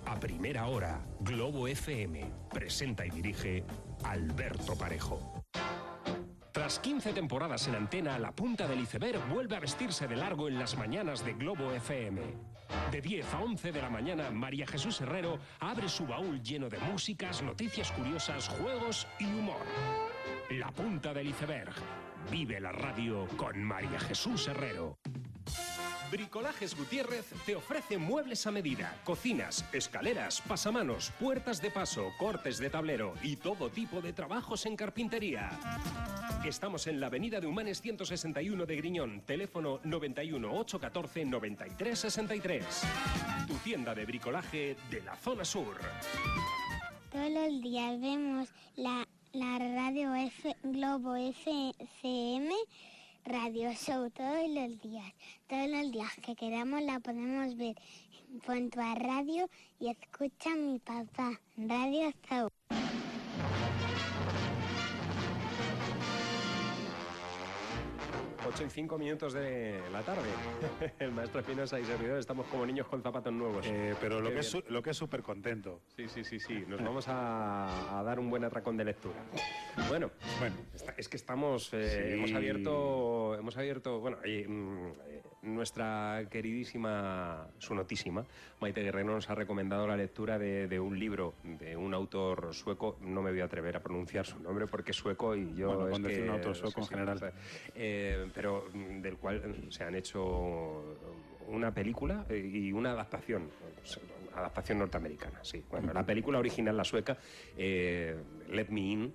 N: A primera hora, Globo FM presenta y dirige Alberto Parejo. Tras 15 temporadas en antena, la punta del iceberg vuelve a vestirse de largo en las mañanas de Globo FM. De 10 a 11 de la mañana, María Jesús Herrero abre su baúl lleno de músicas, noticias curiosas, juegos y humor. La punta del iceberg. Vive la radio con María Jesús Herrero. Bricolajes Gutiérrez te ofrece muebles a medida, cocinas, escaleras, pasamanos, puertas de paso, cortes de tablero y todo tipo de trabajos en carpintería. Estamos en la avenida de Humanes 161 de Griñón, teléfono 91 814 93 63. Tu tienda de bricolaje de la zona sur.
J: Todos los días vemos la, la radio F, Globo FM Radio Show, todos los días. Todos los días que queramos la podemos ver. Ponto a radio y escucha mi papá. Radio Show.
A: Ocho y 5 minutos de la tarde. El maestro Espinosa y servidor estamos como niños con zapatos nuevos.
B: Eh, pero lo
A: Qué
B: que, es,
A: bien.
B: lo que es súper contento.
A: Sí, sí, sí, sí. Nos vamos a, a dar un buen atracón de lectura. Bueno,
B: Bueno,
A: Está- es que estamos, eh,
B: Sí.
A: hemos abierto, hemos abierto, bueno, mm, eh, nuestra queridísima, su notísima, Maite Guerrero nos ha recomendado la lectura de, de un libro de un autor sueco, no me voy a atrever a pronunciar su nombre porque es sueco y yo...
B: Bueno,
A: es que-
B: un autor sueco en general.
A: eh, pero mm, del cual se han hecho una película eh, y una adaptación, adaptación norteamericana, sí. Bueno, la película original, la sueca, eh, Let Me In,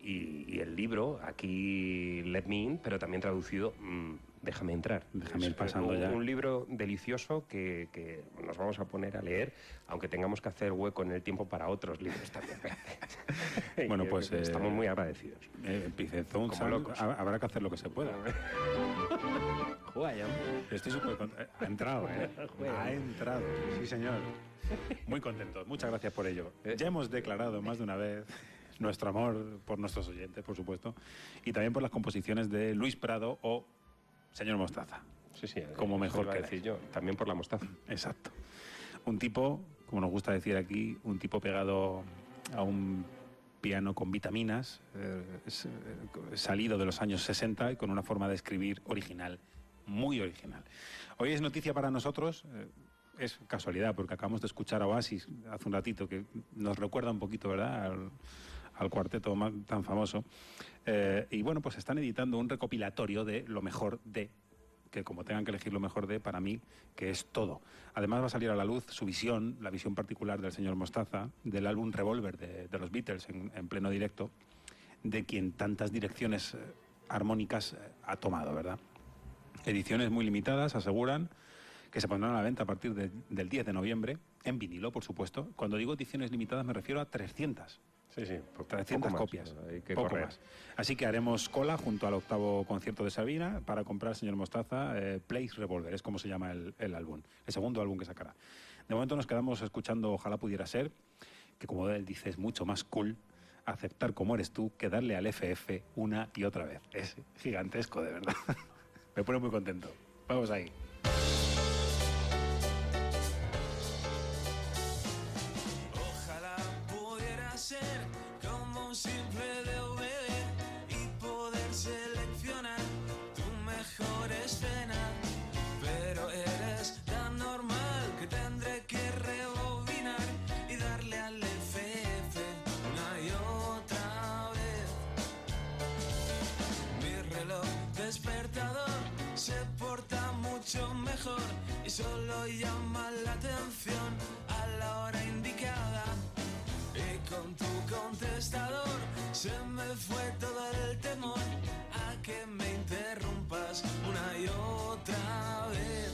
A: y, y el libro, aquí Let Me In, pero también traducido mm, Déjame entrar.
B: Déjame ir pasando
A: un,
B: ya.
A: un libro delicioso que, que nos vamos a poner a leer, aunque tengamos que hacer hueco en el tiempo para otros libros también.
B: Bueno, pues,
A: eh, estamos
B: eh,
A: muy agradecidos.
B: eh, habrá que hacer lo que se pueda.
A: Juega,
B: Estoy súper contento. Ha entrado, ¿eh? Ha entrado, sí señor. Muy contento. Muchas gracias por ello.
A: Eh.
B: Ya hemos declarado más de una vez nuestro amor por nuestros oyentes, por supuesto, y también por las composiciones de Luis Prado o Señor Mostaza.
A: Sí, sí,
B: Como mejor queráis.
A: decir yo, también por la mostaza.
B: Exacto. Un tipo, como nos gusta decir aquí, un tipo pegado a un piano con vitaminas, eh, es, eh, salido de los años 60 y con una forma de escribir original, muy original. Hoy es noticia para nosotros, eh, es casualidad, porque acabamos de escuchar a Oasis hace un ratito, que nos recuerda un poquito, ¿verdad?, al, al cuarteto tan famoso. Eh, y bueno, pues están editando un recopilatorio de lo mejor de que como tengan que elegir lo mejor de, para mí, que es todo. Además va a salir a la luz su visión, la visión particular del señor Mostaza, del álbum Revolver de, los Beatles en, en pleno directo, de quien tantas direcciones eh, armónicas eh, ha tomado, ¿verdad? Ediciones muy limitadas, aseguran, que se pondrán a la venta a partir de- del 10 de noviembre, en vinilo, por supuesto. Cuando digo ediciones limitadas me refiero a 300.
A: Sí, sí, po-
B: 300
A: poco más,
B: copias.
A: hay que
B: poco más. Así que haremos cola junto al octavo concierto de Sabina para comprar, señor Mostaza, eh, Place Revolver, es como se llama el, el álbum, el segundo álbum que sacará. De momento nos quedamos escuchando Ojalá pudiera ser, que como él dice es mucho más cool aceptar como eres tú que darle al FF una y otra vez. Es gigantesco, de verdad. Me pone muy contento. Vamos ahí.
O: Solo llama la atención a la hora indicada. Y con tu contestador se me fue todo el temor a que me interrumpas una y otra vez.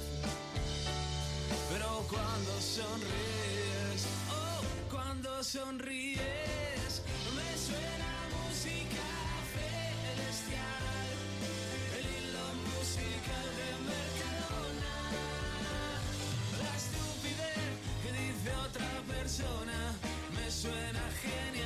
O: Pero cuando sonríes, oh, cuando sonríes, me suena música celestial, el hilo musical de Mercadona, persona, me suena genial.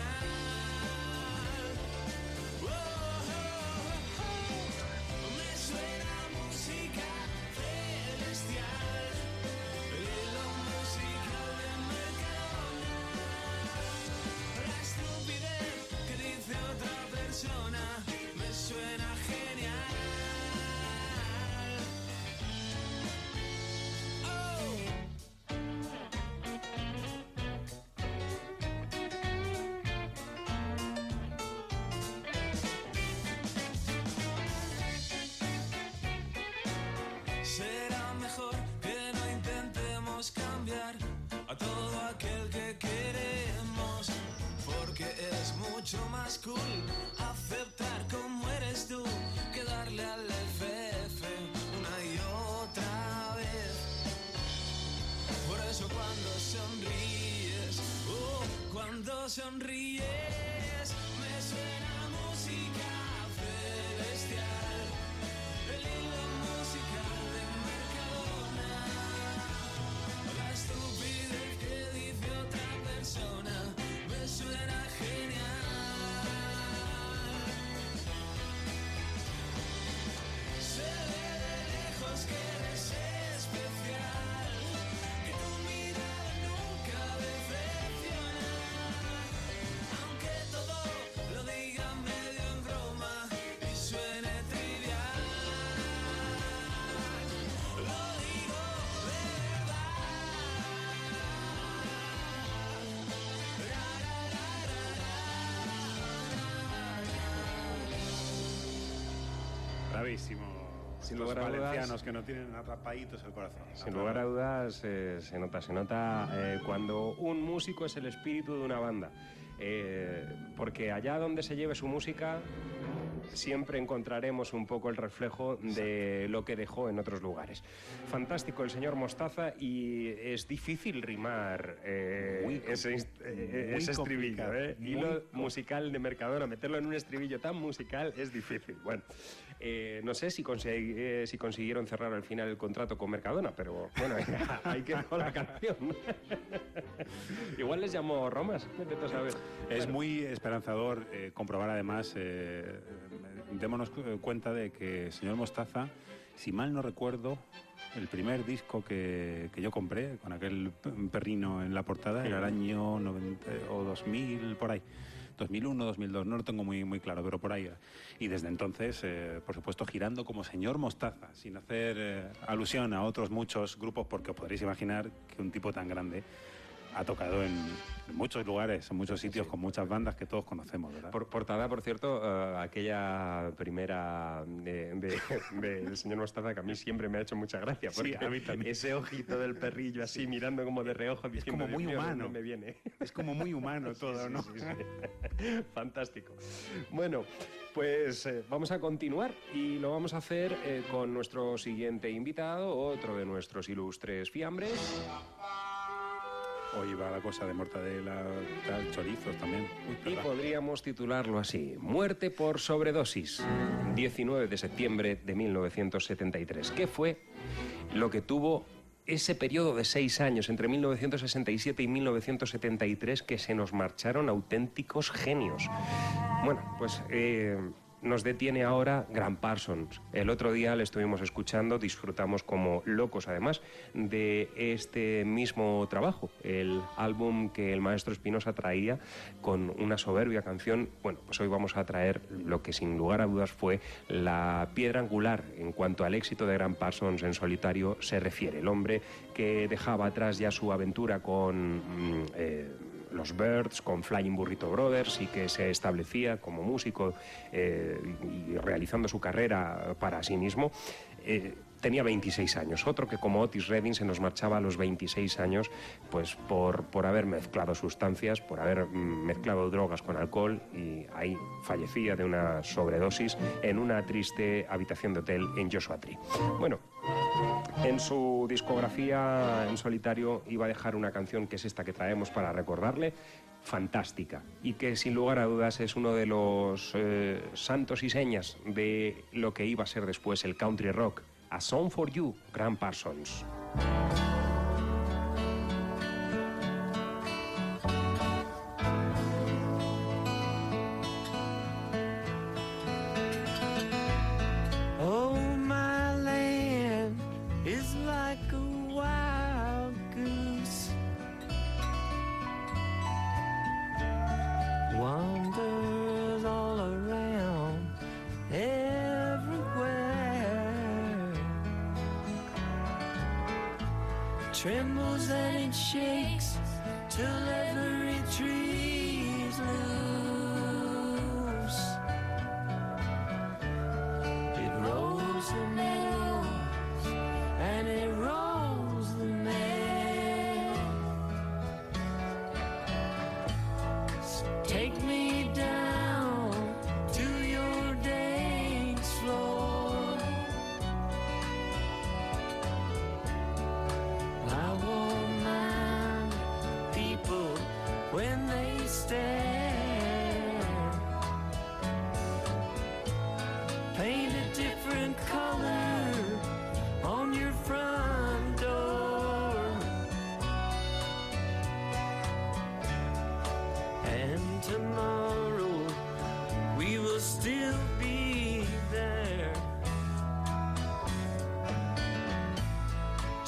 B: Bravísimo.
A: Sin
B: Los
A: lugar a dudas-
B: valencianos que no tienen atrapaditos el corazón.
A: Sin lugar a dudas, eh, se nota, se nota eh, cuando un músico es el espíritu de una banda. Eh, porque allá donde se lleve su música, siempre encontraremos un poco el reflejo de lo que dejó en otros lugares. Fantástico el señor Mostaza y es difícil rimar eh, ese, eh,
B: muy
A: ese estribillo. eh. Hilo musical de Mercadona, meterlo en un estribillo tan musical es difícil. Bueno, eh, no sé si, eh, si consiguieron cerrar al final el contrato con Mercadona, pero bueno, ahí quedó la canción. Igual les llamó Romas, saber.
B: Es
A: Bueno,
B: muy esperanzador eh, comprobar además, démonos cu- cuenta de que señor Mostaza, si mal no recuerdo, el primer disco que, que yo compré con aquel perrino en la portada era el año 90 o 2000, por ahí. 2001, 2002, no lo tengo muy, muy claro, pero por ahí. Y desde entonces, eh, por supuesto, girando como señor Mostaza, sin hacer eh, alusión a otros muchos grupos, porque os podréis imaginar que un tipo tan grande ha tocado en, en muchos lugares, en muchos sitios, con muchas bandas que todos conocemos, ¿verdad?
A: Por, portada, por cierto, eh, aquella primera de- de- del señor Mostaza que a mí siempre me ha hecho mucha gracia.
B: Sí,
A: Porque
B: a mí también.
A: ese ojito del perrillo así mirando como de reojo diciendo,
B: como muy
A: "Dios mío,
B: humano".
A: no me viene.
B: Es como muy humano todo,
A: Sí,
B: ¿no?
A: sí, sí. Fantástico. Bueno, pues eh, vamos a continuar y lo vamos a hacer eh, con nuestro siguiente invitado, otro de nuestros ilustres fiambres.
B: Hoy va la cosa de mortadela, tal, chorizos también. Uy,
A: Y podríamos titularlo así, Muerte por sobredosis, 19 de septiembre de 1973. ¿Qué fue lo que tuvo ese periodo de seis años, entre 1967 y 1973, que se nos marcharon auténticos genios? Bueno, pues... eh, nos detiene ahora Gran Parsons. El otro día le estuvimos escuchando, disfrutamos como locos además de este mismo trabajo, el álbum que el maestro Espinosa traía con una soberbia canción. Bueno, pues hoy vamos a traer lo que sin lugar a dudas fue la piedra angular en cuanto al éxito de Gran Parsons en solitario se refiere. El hombre que dejaba atrás ya su aventura con... mm, eh, los Birds, con Flying Burrito Brothers y que se establecía como músico eh, y realizando su carrera para sí mismo, eh, tenía 26 años. Otro que como Otis Redding se nos marchaba a los 26 años pues por, por haber mezclado sustancias, por haber mm, mezclado drogas con alcohol y ahí fallecía de una sobredosis en una triste habitación de hotel en Joshua Tree. Bueno, en su discografía en solitario iba a dejar una canción que es esta que traemos para recordarle, fantástica, y que sin lugar a dudas es uno de los eh, santos y señas de lo que iba a ser después el country rock. A Song for You, Grant Parsons.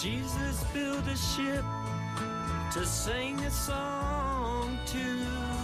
D: Jesus built a ship to sing a song to.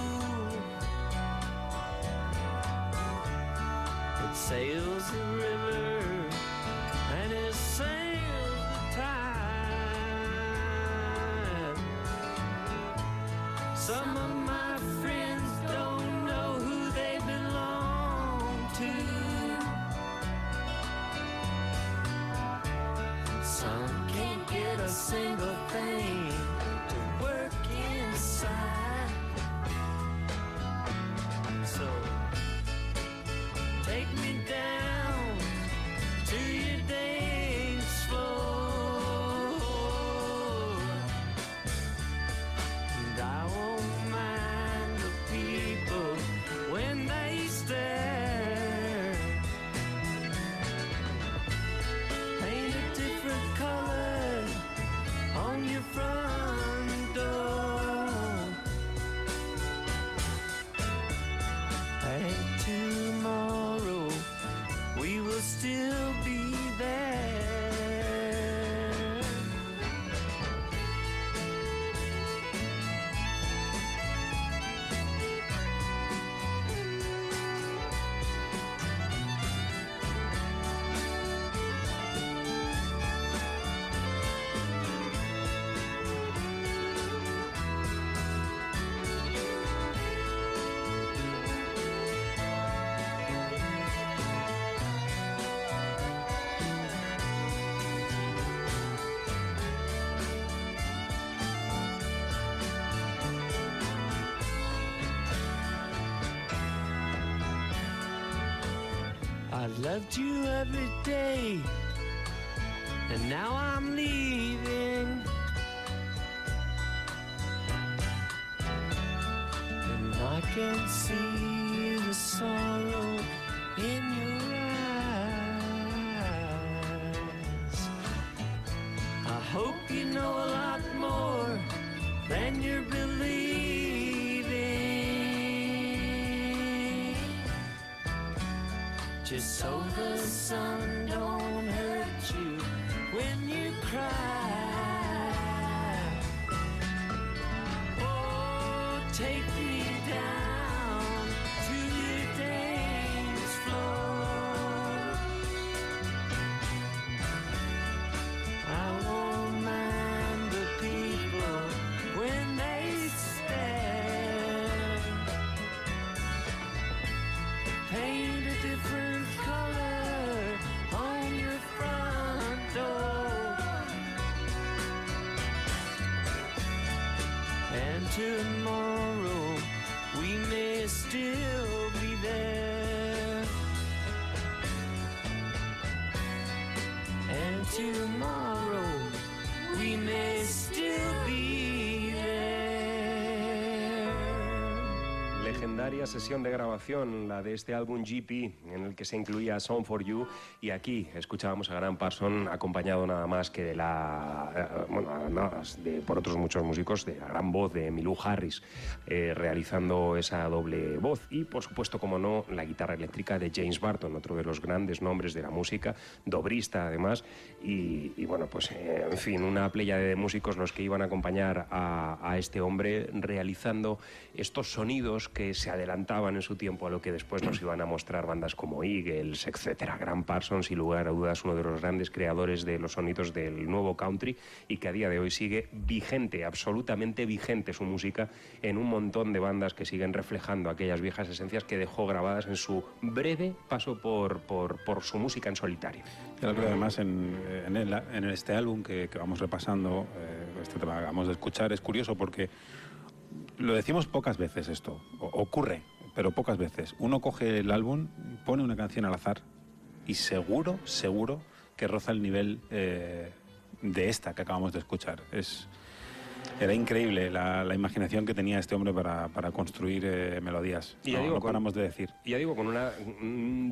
D: Loved you every day, and now I'm leaving. And I can see the sorrow in your eyes. I hope you know a lot more than you're Just so the sun don't hurt you when you cry. Oh, take me down tomorrow we may still be there. And tomorrow
A: Legendaria sesión de grabación, la de este álbum GP, en el que se incluía Song for You, y aquí escuchábamos a Graham Parson acompañado nada más que de la, eh, bueno, nada más de, por otros muchos músicos, de la gran voz de Milou Harris, eh, realizando esa doble voz, y por supuesto, como no, la guitarra eléctrica de James Barton, otro de los grandes nombres de la música, dobrista además, y, y bueno, pues eh, en fin, una playa de músicos los que iban a acompañar a, a este hombre realizando estos sonidos que se adelantaban en su tiempo a lo que después nos iban a mostrar bandas como Eagles, etcétera. Graham Parsons, sin lugar a dudas, uno de los grandes creadores de los sonidos del nuevo country y que a día de hoy sigue vigente, absolutamente vigente su música en un montón de bandas que siguen reflejando aquellas viejas esencias que dejó grabadas en su breve paso por, por, su música en solitario.
B: Yo creo además en, en, este álbum que, que vamos repasando, eh, este tema que acabamos de escuchar, es curioso porque lo decimos pocas veces esto, o- ocurre, pero pocas veces. Uno coge el álbum, pone una canción al azar y seguro, seguro que roza el nivel eh, de esta que acabamos de escuchar. Es, era increíble la, la imaginación que tenía este hombre para, para construir eh, melodías.
A: Y ya
B: no,
A: digo,
B: no
A: con-
B: paramos de decir.
A: Ya digo, con una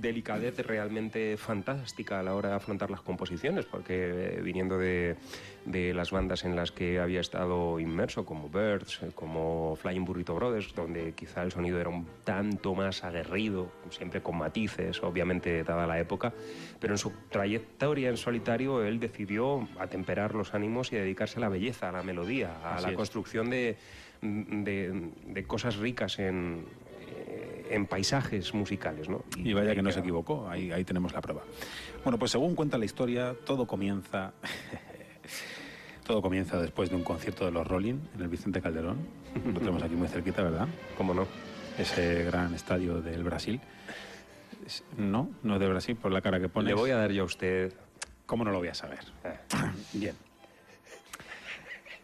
A: delicadez realmente fantástica a la hora de afrontar las composiciones, porque eh, viniendo de, de las bandas en las que había estado inmerso, como Birds, eh, como Flying Burrito Brothers, donde quizá el sonido era un tanto más aguerrido, siempre con matices, obviamente dada la época, pero en su trayectoria en solitario él decidió atemperar los ánimos y dedicarse a la belleza, a la melodía, a
B: Así
A: la
B: es.
A: construcción de, de- de cosas ricas en, eh, en paisajes musicales, ¿no?
B: Y vaya que no se equivocó, ahí, ahí tenemos la prueba. Bueno, pues según cuenta la historia, todo comienza. Todo comienza después de un concierto de los Rolling en el Vicente Calderón. Lo tenemos aquí muy cerquita, ¿verdad?
A: ¿Cómo no?
B: Ese gran estadio del Brasil. No, no es de Brasil, por la cara que pone.
A: Le voy a dar yo a usted.
B: ¿Cómo no lo voy a saber?
A: Eh,
B: Bien.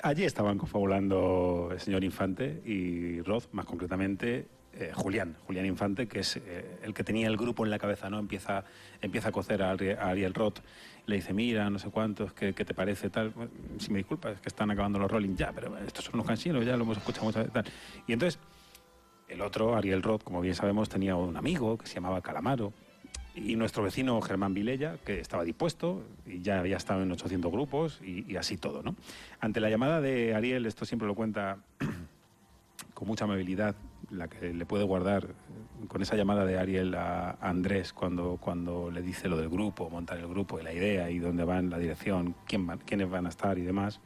B: Allí estaban confabulando el señor Infante y Roth, más concretamente eh, Julián, Julián Infante, que es eh, el que tenía el grupo en la cabeza, ¿no? Empieza, empieza a cocer a Ariel Roth, le dice, mira, no sé cuántos, ¿qué, qué te parece tal? Si me disculpas, es que están acabando los Rolling, ya, pero estos son unos cansinos, ya lo hemos escuchado muchas veces, tal. Y entonces, el otro, Ariel Roth, como bien sabemos, tenía un amigo que se llamaba Calamaro, y nuestro vecino Germán Vilella, que estaba dispuesto y ya había estado en 800 grupos y, y así todo, ¿no? Ante la llamada de Ariel, esto siempre lo cuenta con mucha amabilidad, la que le puede guardar con esa llamada de Ariel a Andrés cuando, cuando le dice lo del grupo, montar el grupo y la idea y dónde van, la dirección, quién quiénes van a estar y demás.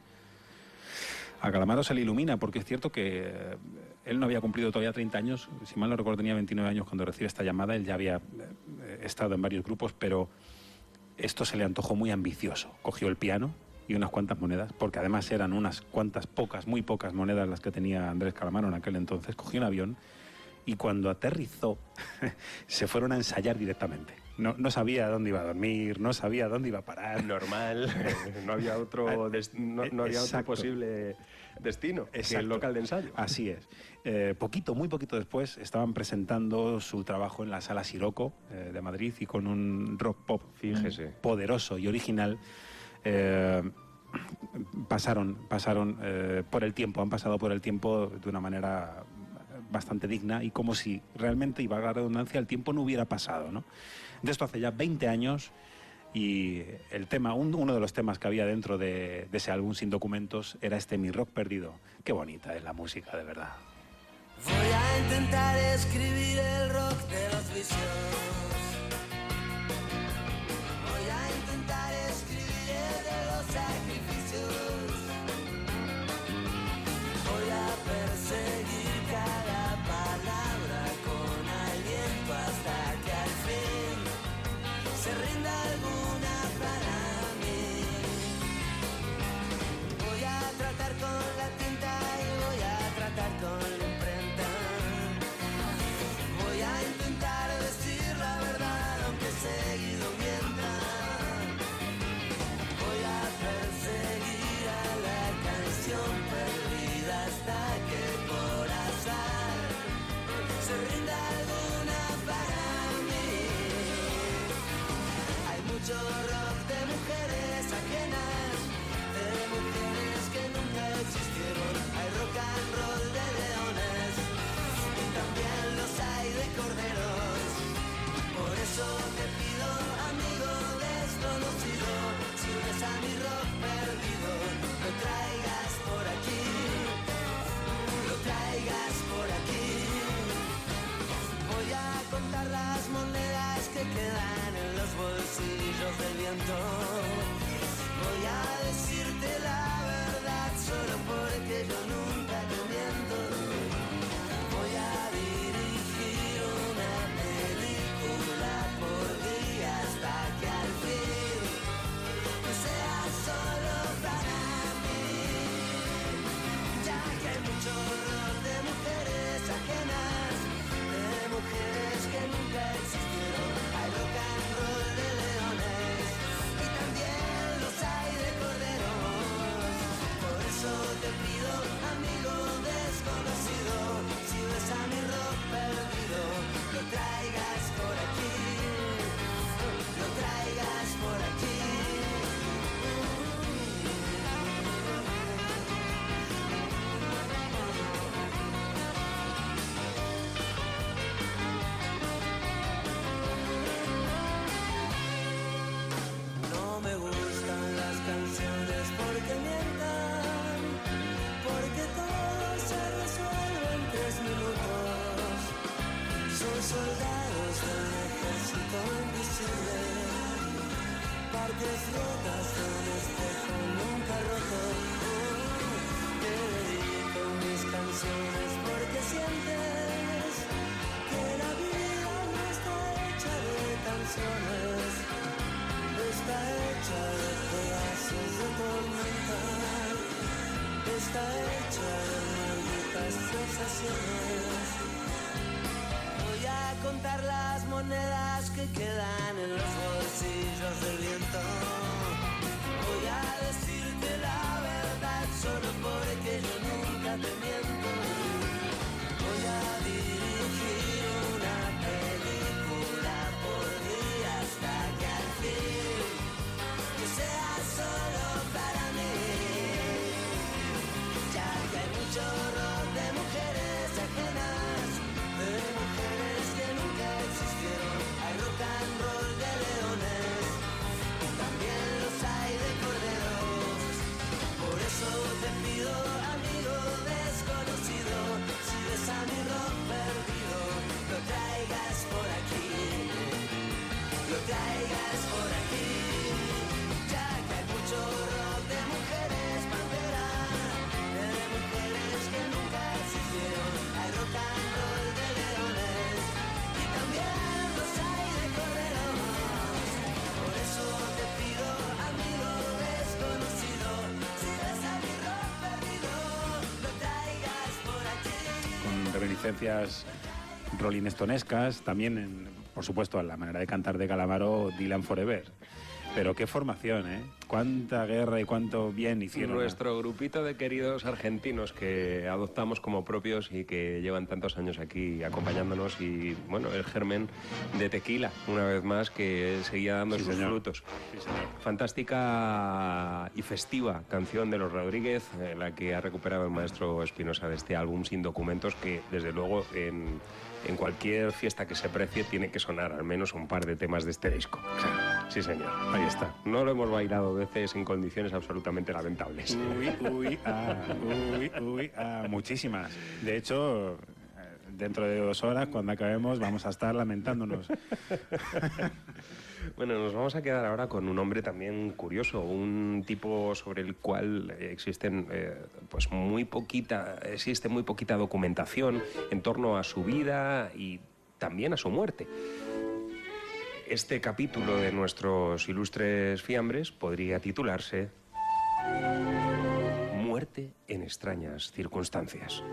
B: A Calamaro se le ilumina porque es cierto que eh, él no había cumplido todavía 30 años, si mal no recuerdo tenía 29 años cuando recibe esta llamada, él ya había eh, estado en varios grupos, pero esto se le antojó muy ambicioso. Cogió el piano y unas cuantas monedas, porque además eran unas cuantas pocas, muy pocas monedas las que tenía Andrés Calamaro en aquel entonces, cogió un avión y cuando aterrizó se fueron a ensayar directamente. No, no sabía dónde iba a dormir, no sabía dónde iba a parar.
A: Normal, no había otro, des- no, no había otro
B: Exacto.
A: posible destino, que el
B: Exacto.
A: local de ensayo.
B: Así es. Eh, poquito, muy poquito después, estaban presentando su trabajo en la sala Siroco eh, de Madrid y con un rock pop
A: Fíjese.
B: poderoso y original. eh, pasaron pasaron eh, por el tiempo, han pasado por el tiempo de una manera bastante digna y como si realmente, y valga la redundancia, el tiempo no hubiera pasado. ¿no? De esto hace ya 20 años y el tema, un- uno de los temas que había dentro de, de ese álbum sin documentos era este Mi Rock Perdido. Qué bonita es la música, de verdad.
P: Voy a intentar escribir el rock de los vicios. A lo traigas por aquí, lo traigas por aquí. Voy a contar las monedas que quedan en los bolsillos del viento. Voy a decirte la verdad solo porque yo nunca rock de mujeres ajenas, está hecha malditas sensaciones. Voy a contar las monedas que quedan en los bolsillos del viento. Voy a decirte la verdad solo porque yo nunca te miento. De mujeres ajenas, de mujeres que nunca existieron. Hay rock de leones, también los hay de corderos. Por eso te pido, amigo desconocido, si ves a mi rock perdido, lo traigas por aquí, lo traigas por aquí. Ya que hay mucho
B: reminiscencias rolling stonescas, también, en- por supuesto, a la manera de cantar de Calamaro, Dylan Forever. Pero qué formación, ¿eh? Cuánta guerra y cuánto bien hicieron.
A: Nuestro grupito de queridos argentinos que adoptamos como propios y que llevan tantos años aquí acompañándonos y, bueno, el germen de tequila, una vez más, que seguía dando
B: Sí,
A: sus
B: señor.
A: frutos.
B: Sí, señor.
A: Fantástica y festiva canción de los Rodríguez, eh, la que ha recuperado el maestro Espinosa de este álbum sin documentos, que desde luego en, en cualquier fiesta que se precie tiene que sonar al menos un par de temas de este disco. Sí, señor, ahí está. No lo hemos bailado veces en condiciones absolutamente lamentables.
B: Uy, uy, ah, uy, uy, ah, muchísimas. De hecho, eh, dentro de dos horas, cuando acabemos, vamos a estar lamentándonos.
A: Bueno, nos vamos a quedar ahora con un hombre también curioso, un tipo sobre el cual existen eh, pues muy poquita, existe muy poquita documentación en torno a su vida y también a su muerte. Este capítulo de nuestros ilustres fiambres podría titularse Muerte en extrañas circunstancias.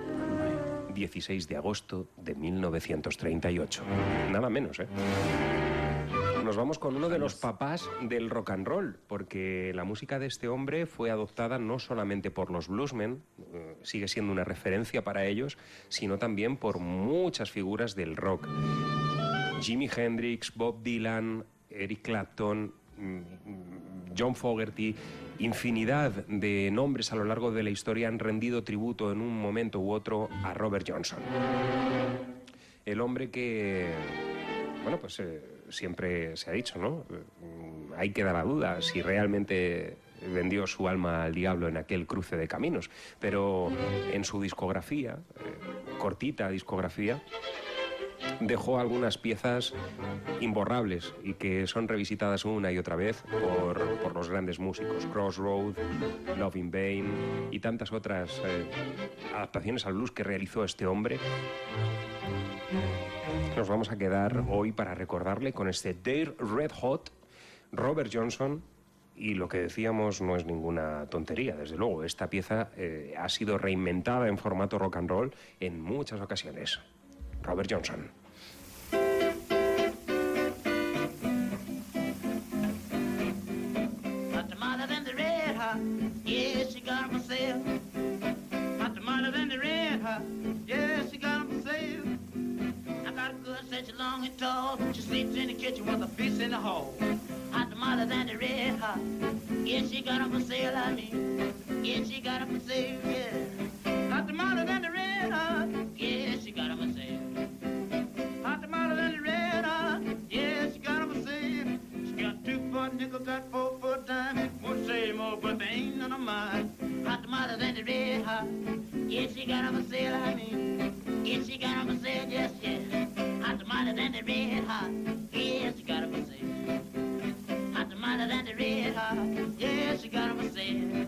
A: 16 de agosto de 1938. Nada menos, ¿eh? Nos vamos con uno de los papás del rock and roll, porque la música de este hombre fue adoptada no solamente por los bluesmen, eh, sigue siendo una referencia para ellos, sino también por muchas figuras del rock. Jimi Hendrix, Bob Dylan, Eric Clapton, mm, John Fogerty, infinidad de nombres a lo largo de la historia han rendido tributo en un momento u otro a Robert Johnson. El hombre que, bueno, pues eh, siempre se ha dicho, ¿no? Mm, Hay que dar a duda si realmente vendió su alma al diablo en aquel cruce de caminos, pero en su discografía, eh, cortita discografía, dejó algunas piezas imborrables y que son revisitadas una y otra vez por, los grandes músicos, Crossroad, Love in Vain y tantas otras eh, adaptaciones al blues que realizó este hombre. Nos vamos a quedar hoy para recordarle con este Dare Red Hot, Robert Johnson. Y lo que decíamos no es ninguna tontería, desde luego. Esta pieza eh, ha sido reinventada en formato rock and roll en muchas ocasiones. Robert Johnson.
K: Long and tall. She sleeps in the kitchen with a fish in the. Not the mother than the red hot. Yeah, she got got 'em for sale, I mean. Yeah, she got 'em for sale, yeah. The mother than the red hot. Yeah, she got 'em for sale. The mother than the red hot. Yeah, she got 'em for sale. She got two foot nickel, got four foot diamond. Won't say more, but they ain't none of mine. Hot mother than the red hot. Yeah, she got got 'em for sale, I mean. Yeah, she got got 'em for sale, yes, yes. Hot the mother than the red hot. Yeah, she got 'em for sale. Hot the mother than the red hot. Yeah, she got 'em for sale.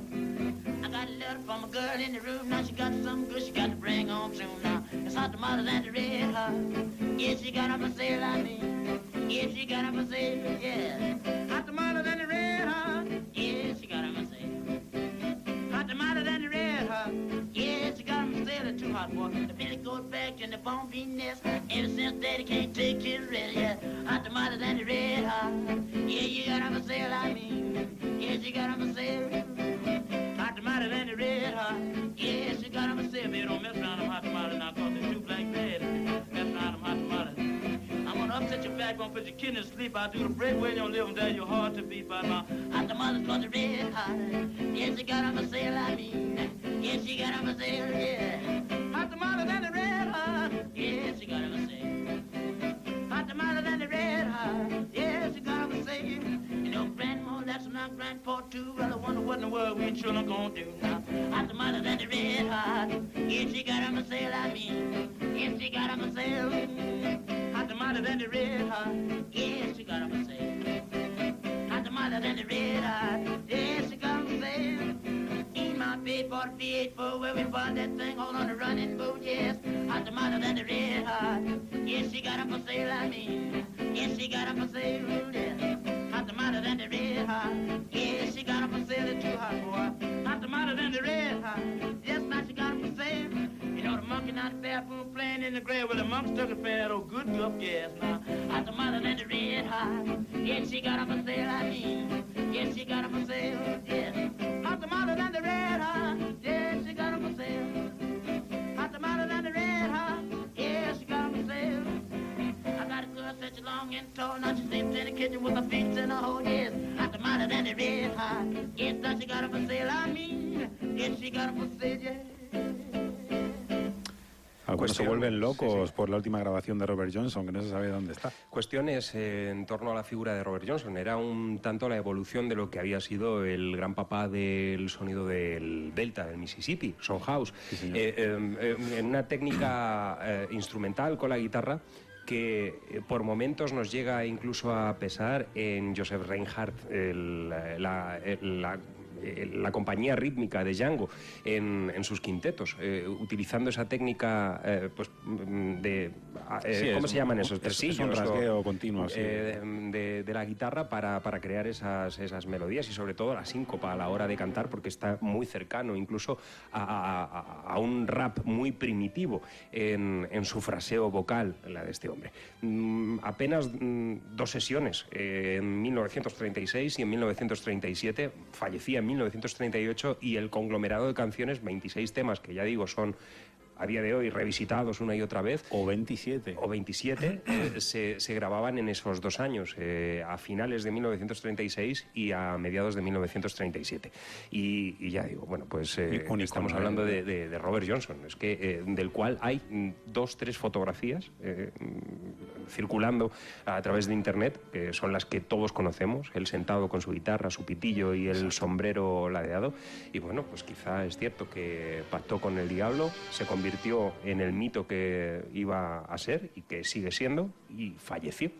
K: I got a letter from a girl in the room. Now she got something good she got to bring home soon. Now it's hot mother than the red hot. Yeah, she got 'em for sale, I mean. Yeah, she got 'em for sale, yeah. Hot the mother than the red hot. Yeah, she got 'em for sale. Hot the mother than the red hot. Yeah, she got for sale. Too hot, boy. The belly goes back and the bone nest. Ever since daddy can't take his rest, yeah. Hot mother than the red hot. Yeah, you got 'em for sale, I mean. Yeah, she got 'em for sale. Hot tomato than the red hot. Yeah, she got 'em for sale. Baby, don't mess around them hot tomatoes now, cause back, gonna put your kidneys to sleep. I'll do the bread when you live and down your heart to beat by my hot tomatoes cause they're red hot. Yeah, she got 'em for sale, I mean. Yes, she got 'em for sale, yeah. Hot tomatoes and the red hot. Yeah, she got 'em for sale. Hot tomatoes and the red hot. Yeah, she got 'em for sale. You know, grandma, that's not grandpa too. Well, I wonder what in the world we children gonna do now. Hot tomatoes mm. and the red hot. Yeah, she got 'em for sale, I mean. Yeah, she got 'em for sale. Hot tomatoes and the red hot. Yeah, she got 'em for sale. Hot tomatoes and the red hot. Yeah, she got for sale. In my bed, 48 for where we bought that thing all on the running boat, yes. Hot tomatoes and the red hot. Yes, she got 'em for sale, I mean. Yes, she got 'em for sale, yeah. Hot tomatoes and the red hot. Yes, she got 'em for sale, too hot, boy. Hot tomatoes and the red hot. Yes, now she got 'em for sale. You know, the monkey not the bathroom playing in the grave with a monk stuck a fat old good gup, yes, now. Hotter mother than the red hot. Yes, she got up for sale, I mean. Yes, she got up for sale, yes. Hotter mother than the red hot. Yes, she got up for sale. Got a such long and tall. Now she sleeps in the kitchen with her feet in a hole, yes. Than the red hot. Yes, now she got up for sale, I mean. Yes, she got for sale, yes.
B: Algunos se vuelven locos por la última grabación de Robert Johnson, que no se sabe dónde está.
A: Cuestiones eh, en torno a la figura de Robert Johnson. Era un tanto la evolución de lo que había sido el gran papá del sonido del Delta, del Mississippi, Son House. Eh, eh, eh, en una técnica eh, instrumental con la guitarra que eh, por momentos nos llega incluso a pesar en Joseph Reinhardt, el- la, la- eh, la compañía rítmica de Django en, en sus quintetos, eh, utilizando esa técnica eh, pues, mm, de... ah, eh,
B: Sí,
A: ¿Cómo se llaman
B: un-
A: esos
B: es- es un
A: o-
B: rasgueo continuo, sí.
A: de, de la guitarra para, para crear esas, esas melodías y sobre todo la síncopa a la hora de cantar porque está muy cercano incluso a, a- a- un rap muy primitivo en, en su fraseo vocal, la de este hombre. Mm, apenas mm, dos sesiones, en 1936 y en 1937, fallecía en 1938 y el conglomerado de canciones, 26 temas que ya digo son a día de hoy revisitados una y otra vez.
B: O 27.
A: O 27 eh, se, se grababan en esos dos años, eh, a finales de 1936 y a mediados de 1937. Y, y ya digo, bueno, pues eh, estamos hablando de, de- de Robert Johnson, es que eh, del cual hay mm, dos, tres fotografías eh, mm, circulando a través de internet, que son las que todos conocemos, él sentado con su guitarra, su pitillo y el sombrero ladeado. Y bueno, pues quizá es cierto que pactó con el diablo, se convirtió en el mito que iba a ser y que sigue siendo y falleció.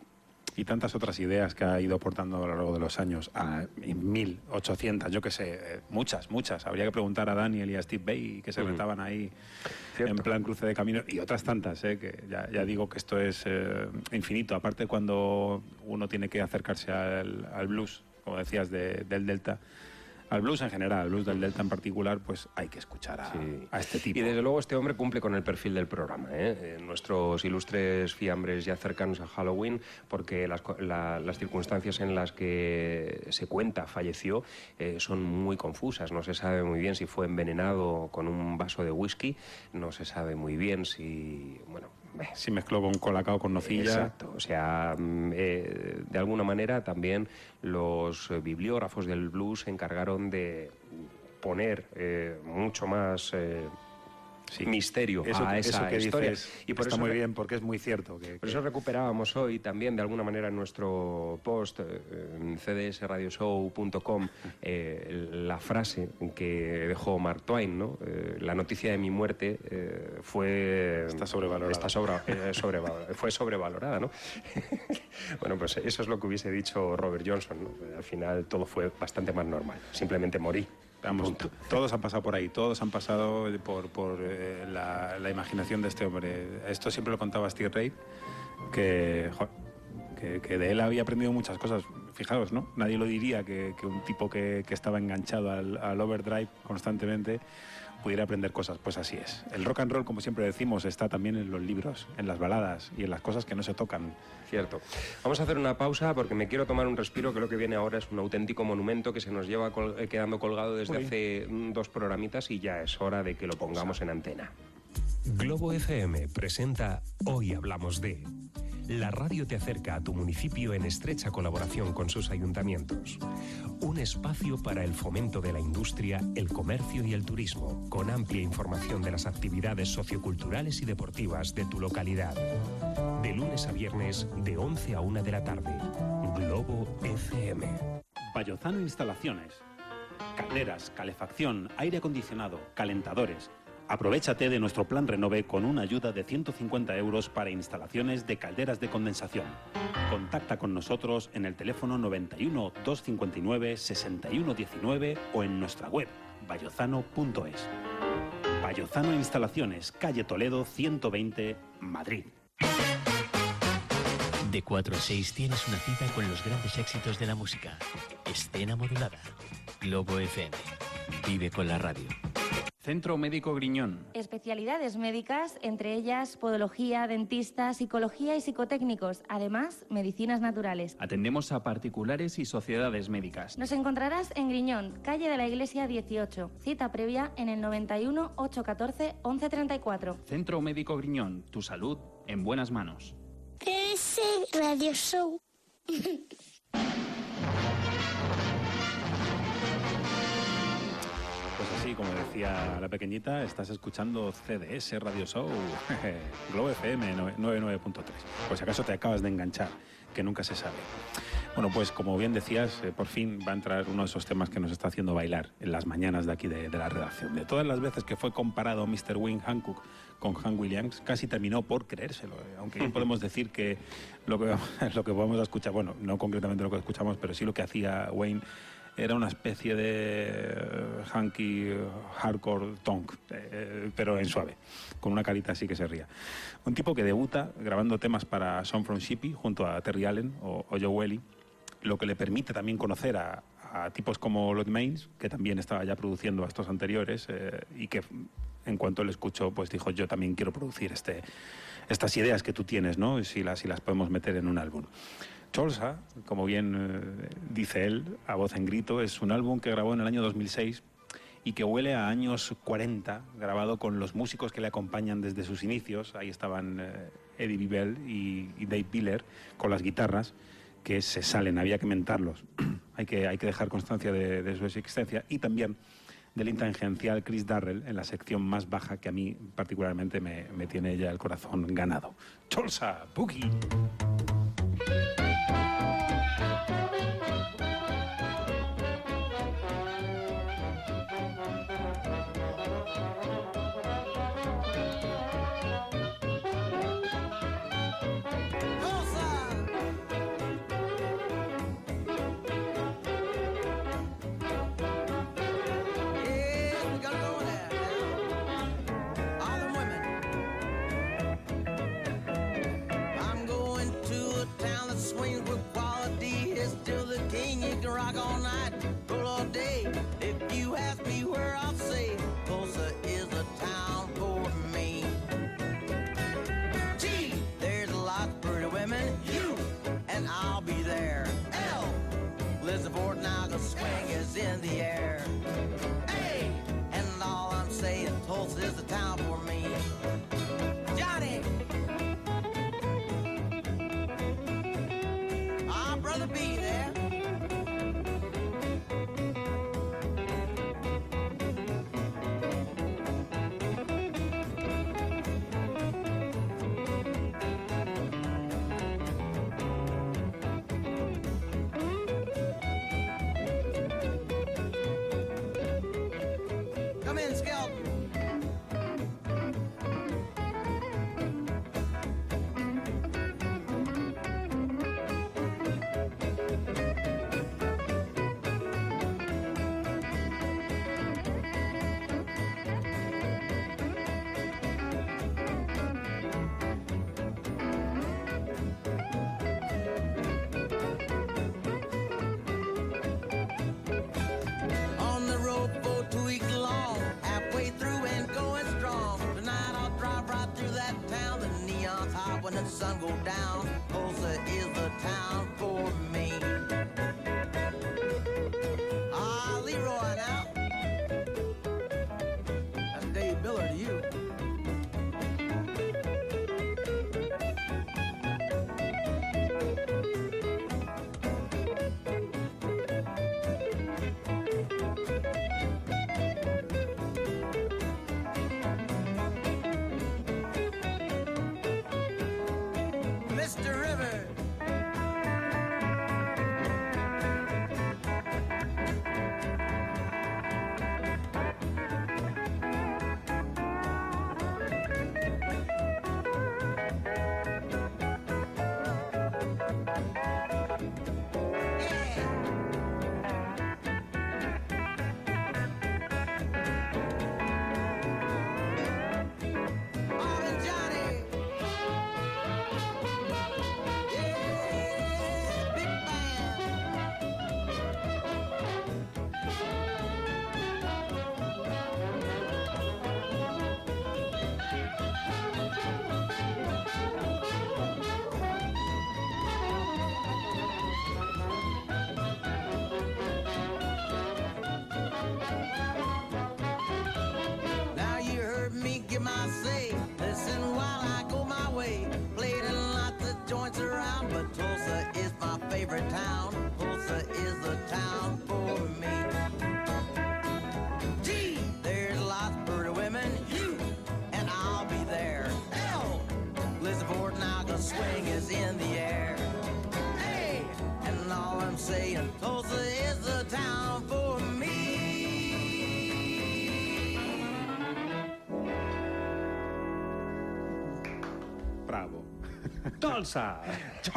B: Y tantas otras ideas que ha ido aportando a lo largo de los años, a 1800, yo qué sé, eh, muchas, muchas. Habría que preguntar a Daniel y a Steve Bay, que se
A: Ujú.
B: retaban ahí en plan cruce de caminos, y otras tantas, eh, que ya, ya digo que esto es eh, infinito. Aparte, cuando uno tiene que acercarse al, al blues, como decías, de- del Delta, al blues en general, al blues del Delta en particular, pues hay que escuchar a, a este tipo.
A: Y desde luego este hombre cumple con el perfil del programa. ¿eh? Eh, Nuestros ilustres fiambres ya cercanos a Halloween, porque las, la- las circunstancias en las que se cuenta falleció eh, son muy confusas. No se sabe muy bien si fue envenenado con un vaso de whisky, no se sabe muy bien si... Bueno,
B: Si mezcló con colacao con nocilla.
A: Exacto, o sea, mm, eh, de alguna manera también los eh, bibliógrafos del blues se encargaron de poner eh, mucho más eh, misterio
B: Eso,
A: a
B: que-
A: esa
B: eso que
A: historia.
B: dices
A: y por
B: está
A: eso
B: muy bien, porque es muy cierto. Que,
A: por eso recuperábamos hoy también, de alguna manera, en nuestro post eh, en cdsradioshow.com eh, la frase que dejó Mark Twain, ¿no? Eh, la noticia de mi muerte eh, fue...
B: Está sobrevalorada.
A: Está sobra- eh, sobrevalorada, fue sobrevalorada, ¿no? bueno, pues eso es lo que hubiese dicho Robert Johnson, ¿no? Al final todo fue bastante más normal. Simplemente morí.
B: Vamos, todos han pasado por ahí, todos han pasado por, por eh, la, la imaginación de este hombre. Esto siempre lo contaba Steve Reid, que, jo, que, que de él había aprendido muchas cosas. Fijaos, ¿no? Nadie lo diría que, que un tipo que, que estaba enganchado al, al overdrive constantemente pudiera aprender cosas. Pues así es. El rock and roll, como siempre decimos, está también en los libros, en las baladas y en las cosas que no se tocan.
A: Cierto. Vamos a hacer una pausa porque me quiero tomar un respiro, que lo que viene ahora es un auténtico monumento que se nos lleva col- eh, quedando colgado desde
N: Uy.
A: hace mm, dos programitas y ya es hora de que lo pongamos en antena.
N: Globo FM presenta Hoy Hablamos de. La radio te acerca a tu municipio en estrecha colaboración con sus ayuntamientos. Un espacio para el fomento de la industria, el comercio y el turismo, con amplia información de las actividades socioculturales y deportivas de tu localidad. De lunes a viernes, de 11 a 1 de la tarde. Globo FM.
B: Bayozano Instalaciones. Calderas, calefacción, aire acondicionado, calentadores. Aprovechate de nuestro plan Renove con una ayuda de 150 euros para instalaciones de calderas de condensación. Contacta con nosotros en el teléfono 91 259 6119 o en nuestra web bayozano.es. Bayozano Instalaciones, calle Toledo 120, Madrid.
F: De 4 a 6 tienes una cita con los grandes éxitos de la música. Escena modulada. Globo FM. Vive con la radio.
Q: Centro Médico Griñón.
R: Especialidades médicas, entre ellas podología, dentista, psicología y psicotécnicos, además medicinas naturales.
Q: Atendemos a particulares y sociedades médicas.
R: Nos encontrarás en Griñón, calle de la Iglesia 18. Cita previa en el 91 814 1134.
Q: Centro Médico Griñón. Tu salud en buenas manos.
J: Radio Show.
B: Así, como decía la pequeñita, estás escuchando CDS Radio Show, Globo FM 99.3. Pues si acaso te acabas de enganchar, que nunca se sabe. Bueno, pues como bien decías, eh, por fin va a entrar uno de esos temas que nos está haciendo bailar en las mañanas de aquí de, de la redacción. De todas las veces que fue comparado Mr. Wing Hancock con Han Williams, casi terminó por creérselo. eh, Aunque bien podemos decir que lo que, lo que vamos a escuchar, bueno, no concretamente lo que escuchamos, pero sí lo que hacía Wayne era una especie de eh, hanky eh, hardcore tonk, eh, pero en suave, con una carita así que se ría. Un tipo que debuta grabando temas para Son from Shippy junto a Terry Allen o, Joe Welly, lo que le permite también conocer a, tipos como Lloyd Maines, que también estaba ya produciendo a estos anteriores eh, y que en cuanto le escuchó, pues dijo yo también quiero producir este, estas ideas que tú tienes, ¿no? Si las, si las podemos meter en un álbum. Cholsa, como bien eh, dice él, a voz en grito, es un álbum que grabó en el año 2006 y que huele a años 40, grabado con los músicos que le acompañan desde sus inicios. Ahí estaban eh, Eddie Bibel y, Dave Biller con las guitarras, que se salen, había que mentarlos. hay, que, hay que dejar constancia de, de su existencia. Y también del intangencial Chris Darrell en la sección más baja que a mí particularmente me, me tiene ya el corazón ganado. Cholsa, Boogie.
P: The sun go down. Tulsa.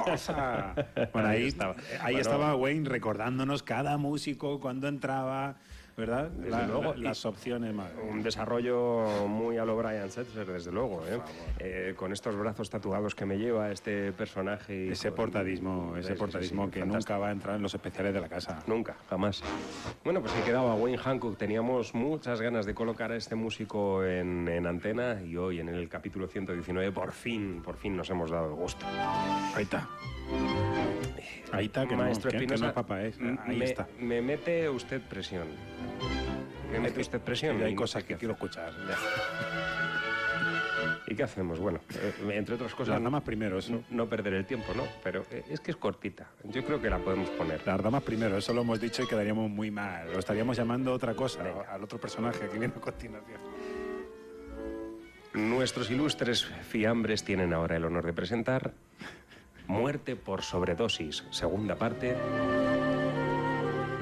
A: Tulsa.
B: Bueno, ahí,
A: estaba.
B: ahí
A: Bueno,
B: estaba Wayne recordándonos cada músico cuando entraba, ¿verdad? La-
A: luego,
B: la- las opciones. madre.
A: Un desarrollo muy a lo Brian Setzer, desde luego. ¿eh? Eh, con estos brazos tatuados que me lleva este personaje. y
B: Ese
A: con-
B: portadismo, ese
A: Sí, sí,
B: portadismo
A: sí,
B: que
A: fantástico.
B: nunca va a entrar en los especiales de la casa.
A: Nunca, jamás. Bueno, pues que quedaba Wayne Hancock. Teníamos muchas ganas de colocar a este músico en, en antena y hoy en el capítulo 119 por fin, por fin nos hemos dado el gusto.
B: Ahí está. Ahí está, que no,
A: Maestro
B: que- que
A: Espinosa,
B: no es
A: m-
B: Ahí
A: me,
B: está.
A: me mete usted presión. Me mete usted presión.
B: Hay cosas que quiero escuchar.
A: ¿Y qué hacemos? Bueno, eh, entre otras cosas...
B: Las damas primero, eso.
A: No perder el tiempo, ¿no? Pero eh, es que es cortita. Yo creo que la podemos poner.
B: Las damas primero, eso lo hemos dicho y quedaríamos muy mal. Lo estaríamos llamando otra cosa, al otro personaje que viene a continuación.
A: Nuestros ilustres fiambres tienen ahora el honor de presentar Muerte por sobredosis, segunda parte.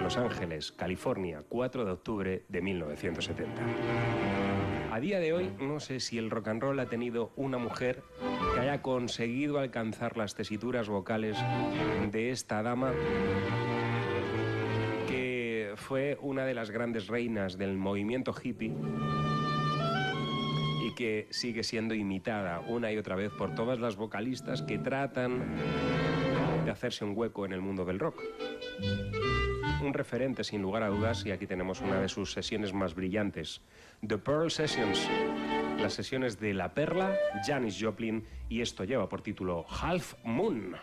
A: Los Ángeles, California, 4 de octubre de 1970. A día de hoy, no sé si el rock and roll ha tenido una mujer que haya conseguido alcanzar las tesituras vocales de esta dama que fue una de las grandes reinas del movimiento hippie y que sigue siendo imitada una y otra vez por todas las vocalistas que tratan de hacerse un hueco en el mundo del rock. Un referente sin lugar a dudas y aquí tenemos una de sus sesiones más brillantes, The Pearl Sessions, las sesiones de La Perla, Janis Joplin y esto lleva por título Half Moon.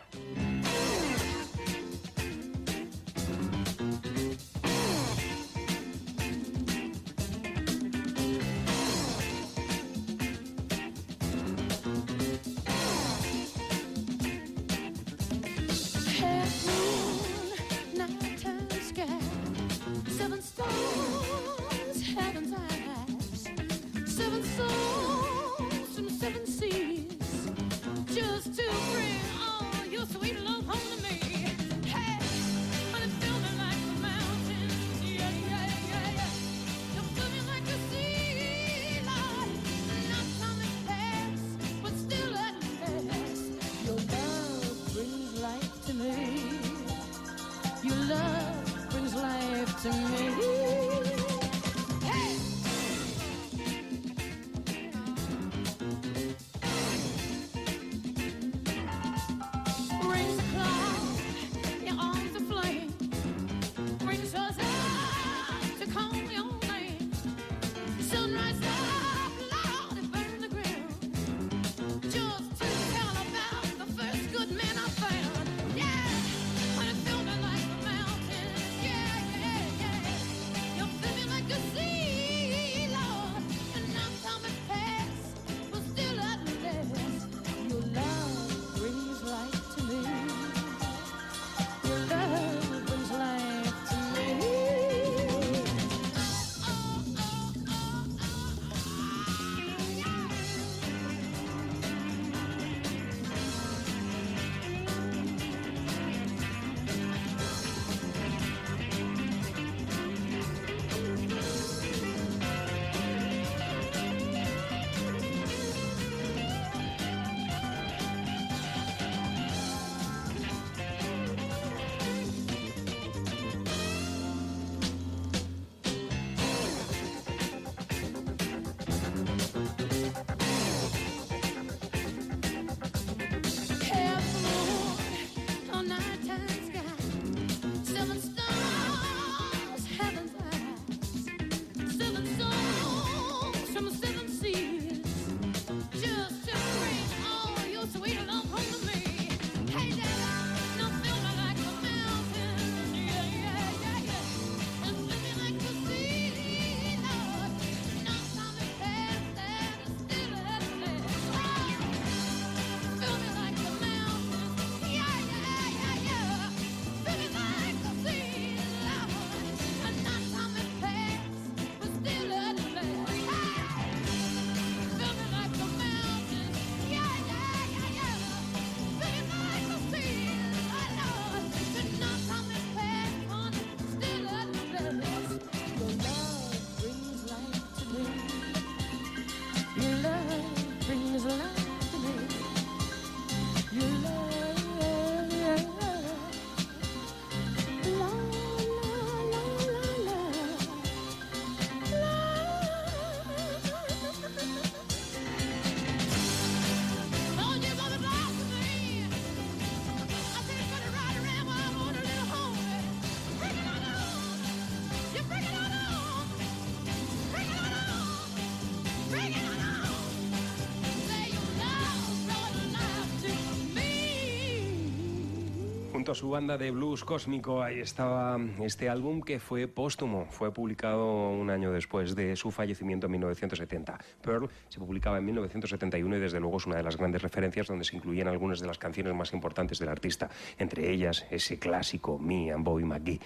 A: Junto a su banda de blues cósmico. Ahí estaba este álbum que fue póstumo, fue publicado un año después de su fallecimiento en 1970. Pearl se publicaba en 1971 y desde luego es una de las grandes referencias donde se incluían algunas de las canciones más importantes del artista, entre ellas ese clásico Me and Bobby McGee,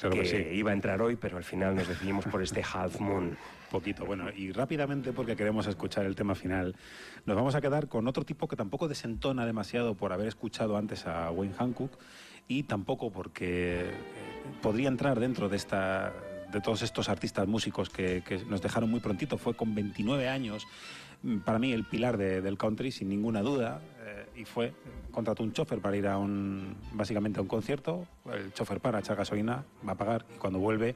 B: Claro
A: que,
B: que sí.
A: iba a entrar hoy, pero al final nos decidimos por este Half Moon.
B: Poquito, bueno, y rápidamente, porque queremos escuchar el tema final, nos vamos a quedar con otro tipo que tampoco desentona demasiado por haber escuchado antes a Wayne Hancock y tampoco porque eh, podría entrar dentro de esta de todos estos artistas músicos que, nos dejaron muy prontito. Fue con 29 años, mm, para mí, el pilar de- del country, sin ninguna duda. eh, y fue, contrató un chofer para ir a un, básicamente a un concierto. El chofer para, echar gasolina, va a pagar y cuando vuelve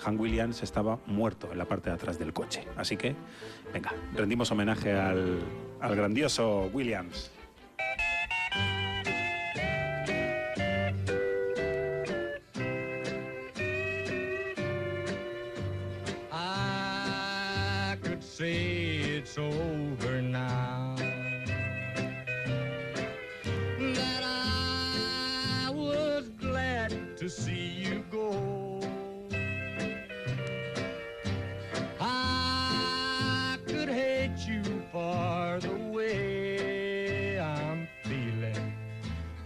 B: Hank Williams estaba muerto en la parte de atrás del coche. Así que, venga, rendimos homenaje al, al grandioso Williams.
S: It's over now. That I was glad to see you go. I could hate you for the way I'm feeling.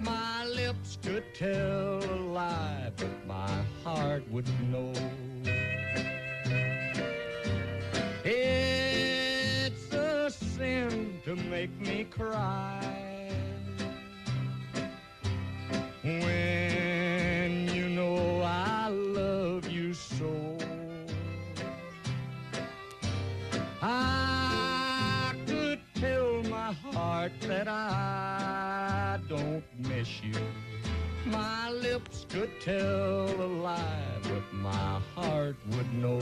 S: My lips could tell a lie, but my heart would know. To make me cry when you know I love you so. I could tell my heart that I don't miss you. My lips could tell a lie, but my heart would know.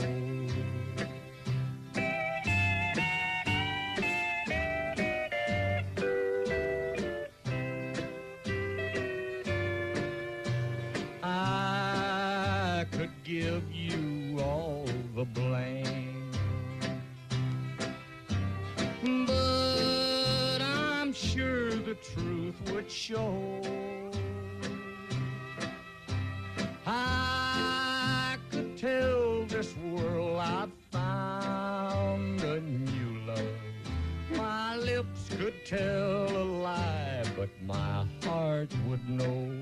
S: Truth show. I could tell this world I've found a new love. My lips could tell a lie, but my heart would know.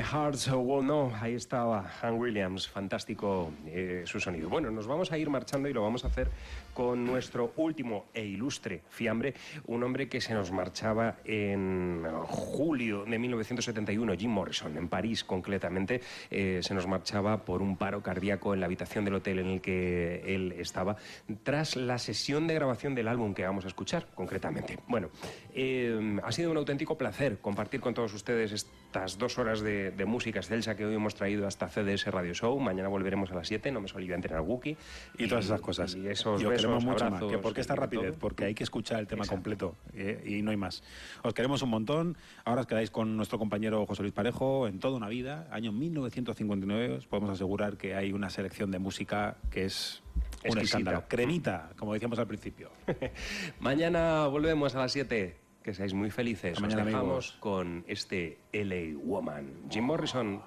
S: My Heart
A: Will Know, ahí estaba Hank Williams, fantástico eh, su sonido. Bueno, nos vamos a ir marchando y lo vamos a hacer con nuestro último e ilustre fiambre, un hombre que se nos marchaba en julio de 1971, Jim Morrison, en París concretamente, eh, se nos marchaba por un paro cardíaco en la habitación del hotel en el que él estaba, tras la sesión de grabación del álbum que vamos a escuchar concretamente. Bueno, eh, ha sido un auténtico placer compartir con todos ustedes estas dos horas de, de música excelsa que hoy hemos traído hasta CDS Radio Show. Mañana volveremos a las 7, no me olviden entrenar Wookie.
B: Y todas esas cosas.
A: Y esos
B: Y os
A: besos,
B: queremos mucho más.
A: abrazos
B: Que ¿Por qué esta
A: y
B: rapidez?
A: todo.
B: Porque hay que escuchar el tema completo eh, y no hay más. Os queremos un montón. Ahora os quedáis con nuestro compañero José Luis Parejo en toda una vida. Año 1959. Os podemos asegurar que hay una selección de música que es un
A: Exquisita.
B: escándalo. Cremita, como decíamos al principio.
A: Mañana volvemos a las 7. Que seáis muy felices.
B: Hasta
A: Os
B: mañana,
A: dejamos
B: amigos.
A: con este LA Woman. Jim Morrison.